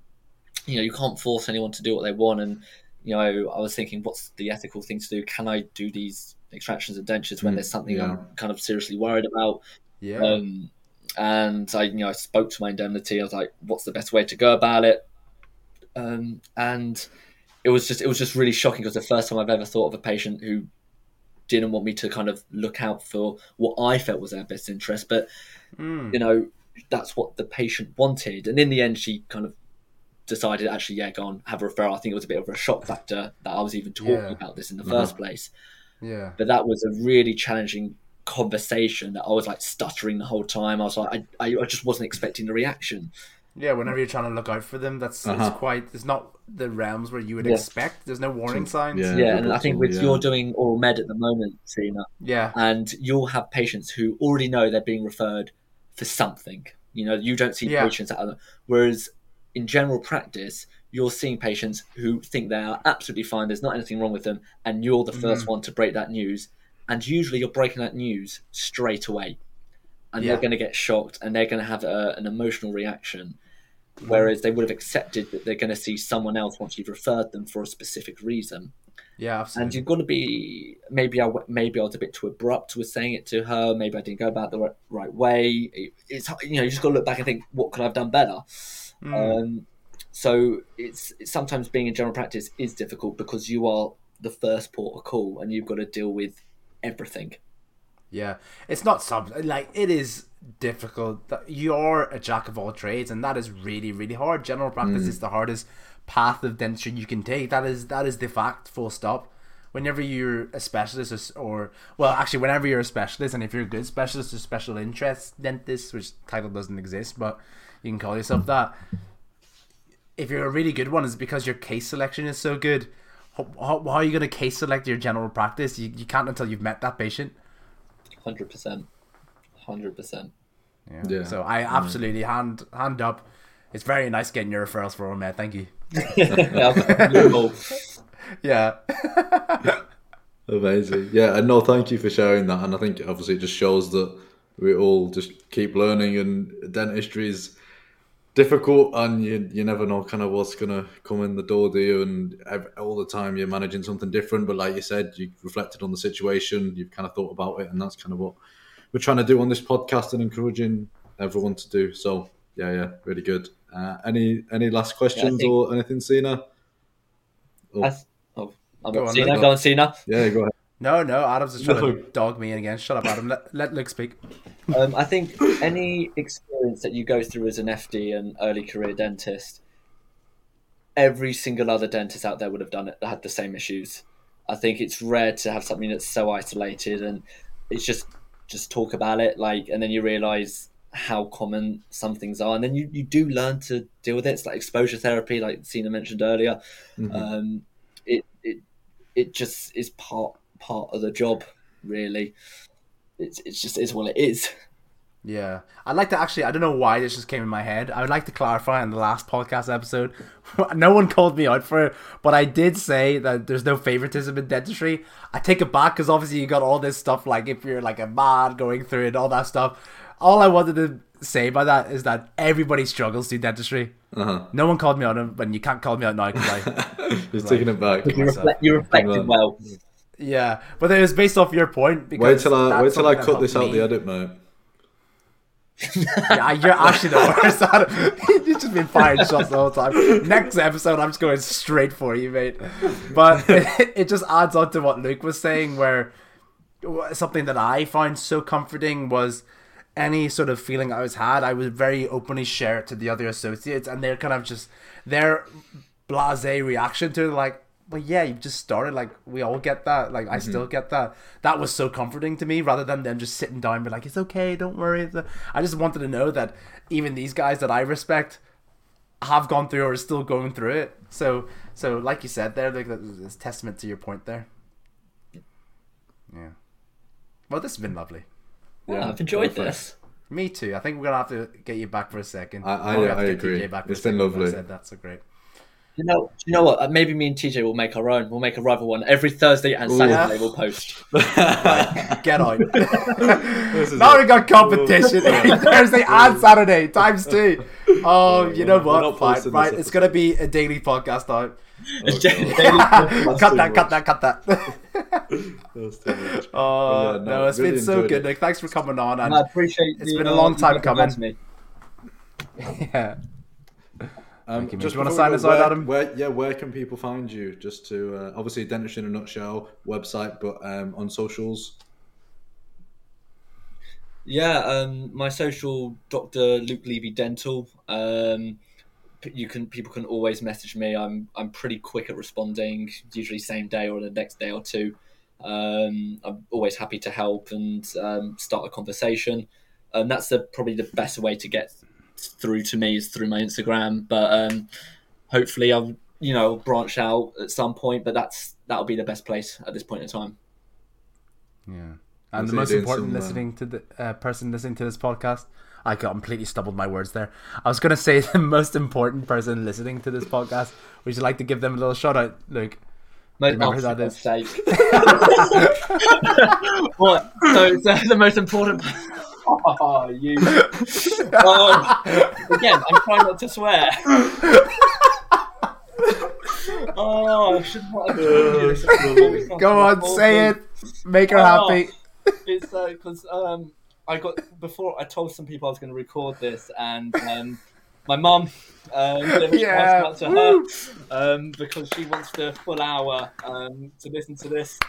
you know, you can't force anyone to do what they want. And you know, I was thinking, what's the ethical thing to do? Can I do these extractions and dentures when Mm, there's something yeah. I'm kind of seriously worried about? Yeah. Um, and I, you know, I spoke to my indemnity. I was like, "What's the best way to go about it?" Um, and it was just, it was just really shocking because the first time I've ever thought of a patient who didn't want me to kind of look out for what I felt was their best interest, but Mm. you know, that's what the patient wanted. And in the end, she kind of decided, actually, yeah, go on, have a referral. I think it was a bit of a shock factor that I was even talking Yeah. about this in the Uh-huh. first place Yeah. but that was a really challenging conversation that I was like stuttering the whole time. I was like, I, I, I just wasn't expecting the reaction. Yeah, whenever you're trying to look out for them, that's Uh-huh. it's quite. It's not the realms where you would Yeah. expect. There's no warning signs. yeah. Yeah, and I think with yeah. you're doing oral med at the moment, Tina, Yeah. and you'll have patients who already know they're being referred for something. You know, you don't see Yeah. patients that are, whereas in general practice, you're seeing patients who think they are absolutely fine. There's not anything wrong with them, and you're the 1st Mm-hmm. one to break that news. And usually, you're breaking that news straight away, and Yeah. they're going to get shocked, and they're going to have a, an emotional reaction. Whereas they would have accepted that they're going to see someone else once you've referred them for a specific reason Yeah. and you've got to be maybe I maybe I was a bit too abrupt with saying it to her. Maybe I didn't go about the right, right way. It- It's you know you just got to look back and think what could I have done better. Mm. Um, so it's, it's sometimes being in general practice is difficult because you are the first port of call and you've got to deal with everything. Yeah, it's not sub like it is difficult. You're a jack of all trades, and that is really really hard. General practice hmm. is the hardest path of dentistry you can take. That is that is the fact. Full stop. Whenever you're a specialist, or, or well, actually, whenever you're a specialist, and if you're a good specialist or special interest dentist, which title doesn't exist, but you can call yourself hmm. that. If you're a really good one, is because your case selection is so good. How, how, how are you going to case select your general practice? You, you can't until you've met that patient. Hundred percent, hundred percent. Yeah. Yeah. So I mm. absolutely hand hand up. It's very nice getting your referrals for oral med. Thank you. *laughs* yeah. *laughs* *laughs* Amazing. Yeah, and no, thank you for sharing that. And I think obviously it just shows that we all just keep learning, and dentistry is difficult, and you you never know kind of what's gonna come in the door, do you? And ev- all the time you're managing something different. But like you said, you reflected on the situation, you've kind of thought about it, and that's kind of what we're trying to do on this podcast and encouraging everyone to do. So yeah, yeah, really good. Uh, any any last questions think- or anything, Cena? Oh, I th- oh, I'm Go on, Cena. Luke. Go on, Cena. yeah, go ahead. No, no, Adam's just trying No. to dog me in again. Shut up, Adam. Let, let Luke speak. Um, I think any experience that you go through as an FD and early career dentist, every single other dentist out there would have done it. Had the same issues. I think it's rare to have something that's so isolated, and it's just just talk about it, like, and then you realize how common some things are, and then you, you do learn to deal with it. It's like exposure therapy, like Cena mentioned earlier. Mhm. Um, it it it just is part part of the job, really. It's it's just is what it is. *laughs* Yeah, I'd like to actually. I don't know why this just came in my head. I would like to clarify in the last podcast episode. *laughs* no one called me out for it, but I did say that there's no favoritism in dentistry. I take it back because obviously you got all this stuff like if you're like a man going through it, all that stuff. All I wanted to say by that is that everybody struggles through dentistry. Uh-huh. No one called me out, on it, but you can't call me out now because I. *laughs* Just taking it back. You, myself. reflect, you reflected on. well. Yeah, but it was based off your point. Because Wait till I wait till I cut this helped out me. the edit, mate. Yeah, you're actually the worst it. *laughs* You've just been firing shots the whole time. Next episode, I'm just going straight for you, mate. But *laughs* it, it just adds on to what Luke was saying, where something that I find so comforting was any sort of feeling I was had, I would very openly share it to the other associates, and they're kind of just their blase reaction to it, like, but yeah, you just started. Like we all get that. Like I mm-hmm. still get that. That was so comforting to me, rather than them just sitting down, and be like, "It's okay, don't worry." I just wanted to know that even these guys that I respect have gone through or are still going through it. So, so like you said, there, like it's testament to your point there. Yeah. Well, this has been lovely. Yeah, I've enjoyed this. Me too. I think we're gonna have to get you back for a second. I- I- have to I get agree. Back for a It's been second, I lovely. Said that's so great. You know, you know what? Maybe me and TJ will make our own. We'll make a rival one every Thursday and Ooh. Saturday. We'll post. Get on. *laughs* This is now it. we got competition Thursday and Saturday times two. *laughs* Oh, you know what? Fine, right. It's gonna be a daily podcast now. Oh, Daily- *laughs* cut that, cut that, cut that. That's too much. Oh yeah, no, no, it's really been so good, it. Nick. Thanks for coming on. And I appreciate. It's the, been a uh, long time coming. me. yeah. Um, Thank you, just Do you wanna before sign us go, out, Adam? Where, yeah, where can people find you? Just to uh, obviously dentistry in a nutshell website, but um, on socials. Yeah, um, my social Dr. Luke Levy Dental. Um, you can people can always message me. I'm I'm pretty quick at responding, usually same day or the next day or two. Um, I'm always happy to help and um, start a conversation. And that's the probably the best way to get through to me is through my Instagram. But um, hopefully, I'll you know branch out at some point. But that's that'll be the best place at this point in time. Yeah. And So the most important some, uh, listening to the uh, person listening to this podcast, I completely stumbled my words there. I was gonna *laughs* say the most important person listening to this *laughs* podcast. Would you like to give them a little shout out, Luke? Most, Remember who that for God's sake. what? So it's uh, the most important. Oh, *laughs* you. *laughs* Oh, again, I'm trying not to swear. *laughs* Oh, I shouldn't have told you this. Go on, say it. Make her Oh. happy. It's because um, I got before I told some people I was going to record this, and um, my mum. Um, yeah. to her um, because she wants the full hour um, to listen to this.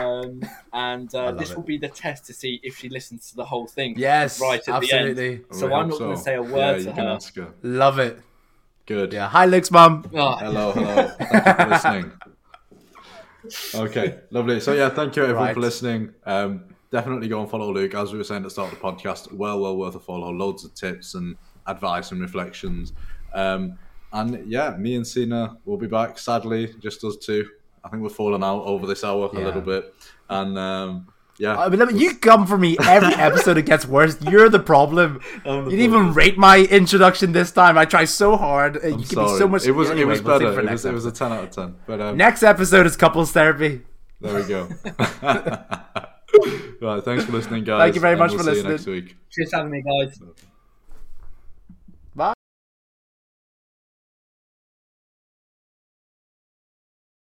Um, and uh, this it. will be the test to see if she listens to the whole thing. Yes, right at the end. absolutely. So We I'm hope not going to say a word you to her. ask her. Love it. Good. Yeah. Hi, Luke's mum. Oh, Hello, hello. *laughs* Thank you for listening. Okay, lovely. So yeah, thank you everyone Right. for listening. Um, definitely go and follow Luke. As we were saying at the start of the podcast, well, well worth a follow. Loads of tips and advice and reflections. Um, and yeah, me and Cena will be back. Sadly, just us two. I think we're falling out over this hour a little bit, and um, yeah. I mean, you come for me every *laughs* episode. It gets worse. You're the problem. The you didn't even rate my introduction this time. I try so hard. I'm could sorry. be so much. It was Anyway, it was we'll better. for It was, it was a ten out of ten. But um, Next episode is couples therapy. there we go. *laughs* *laughs* right, thanks for listening, guys. Thank you very and much we'll for see you next listening. week. Cheers for having me, guys.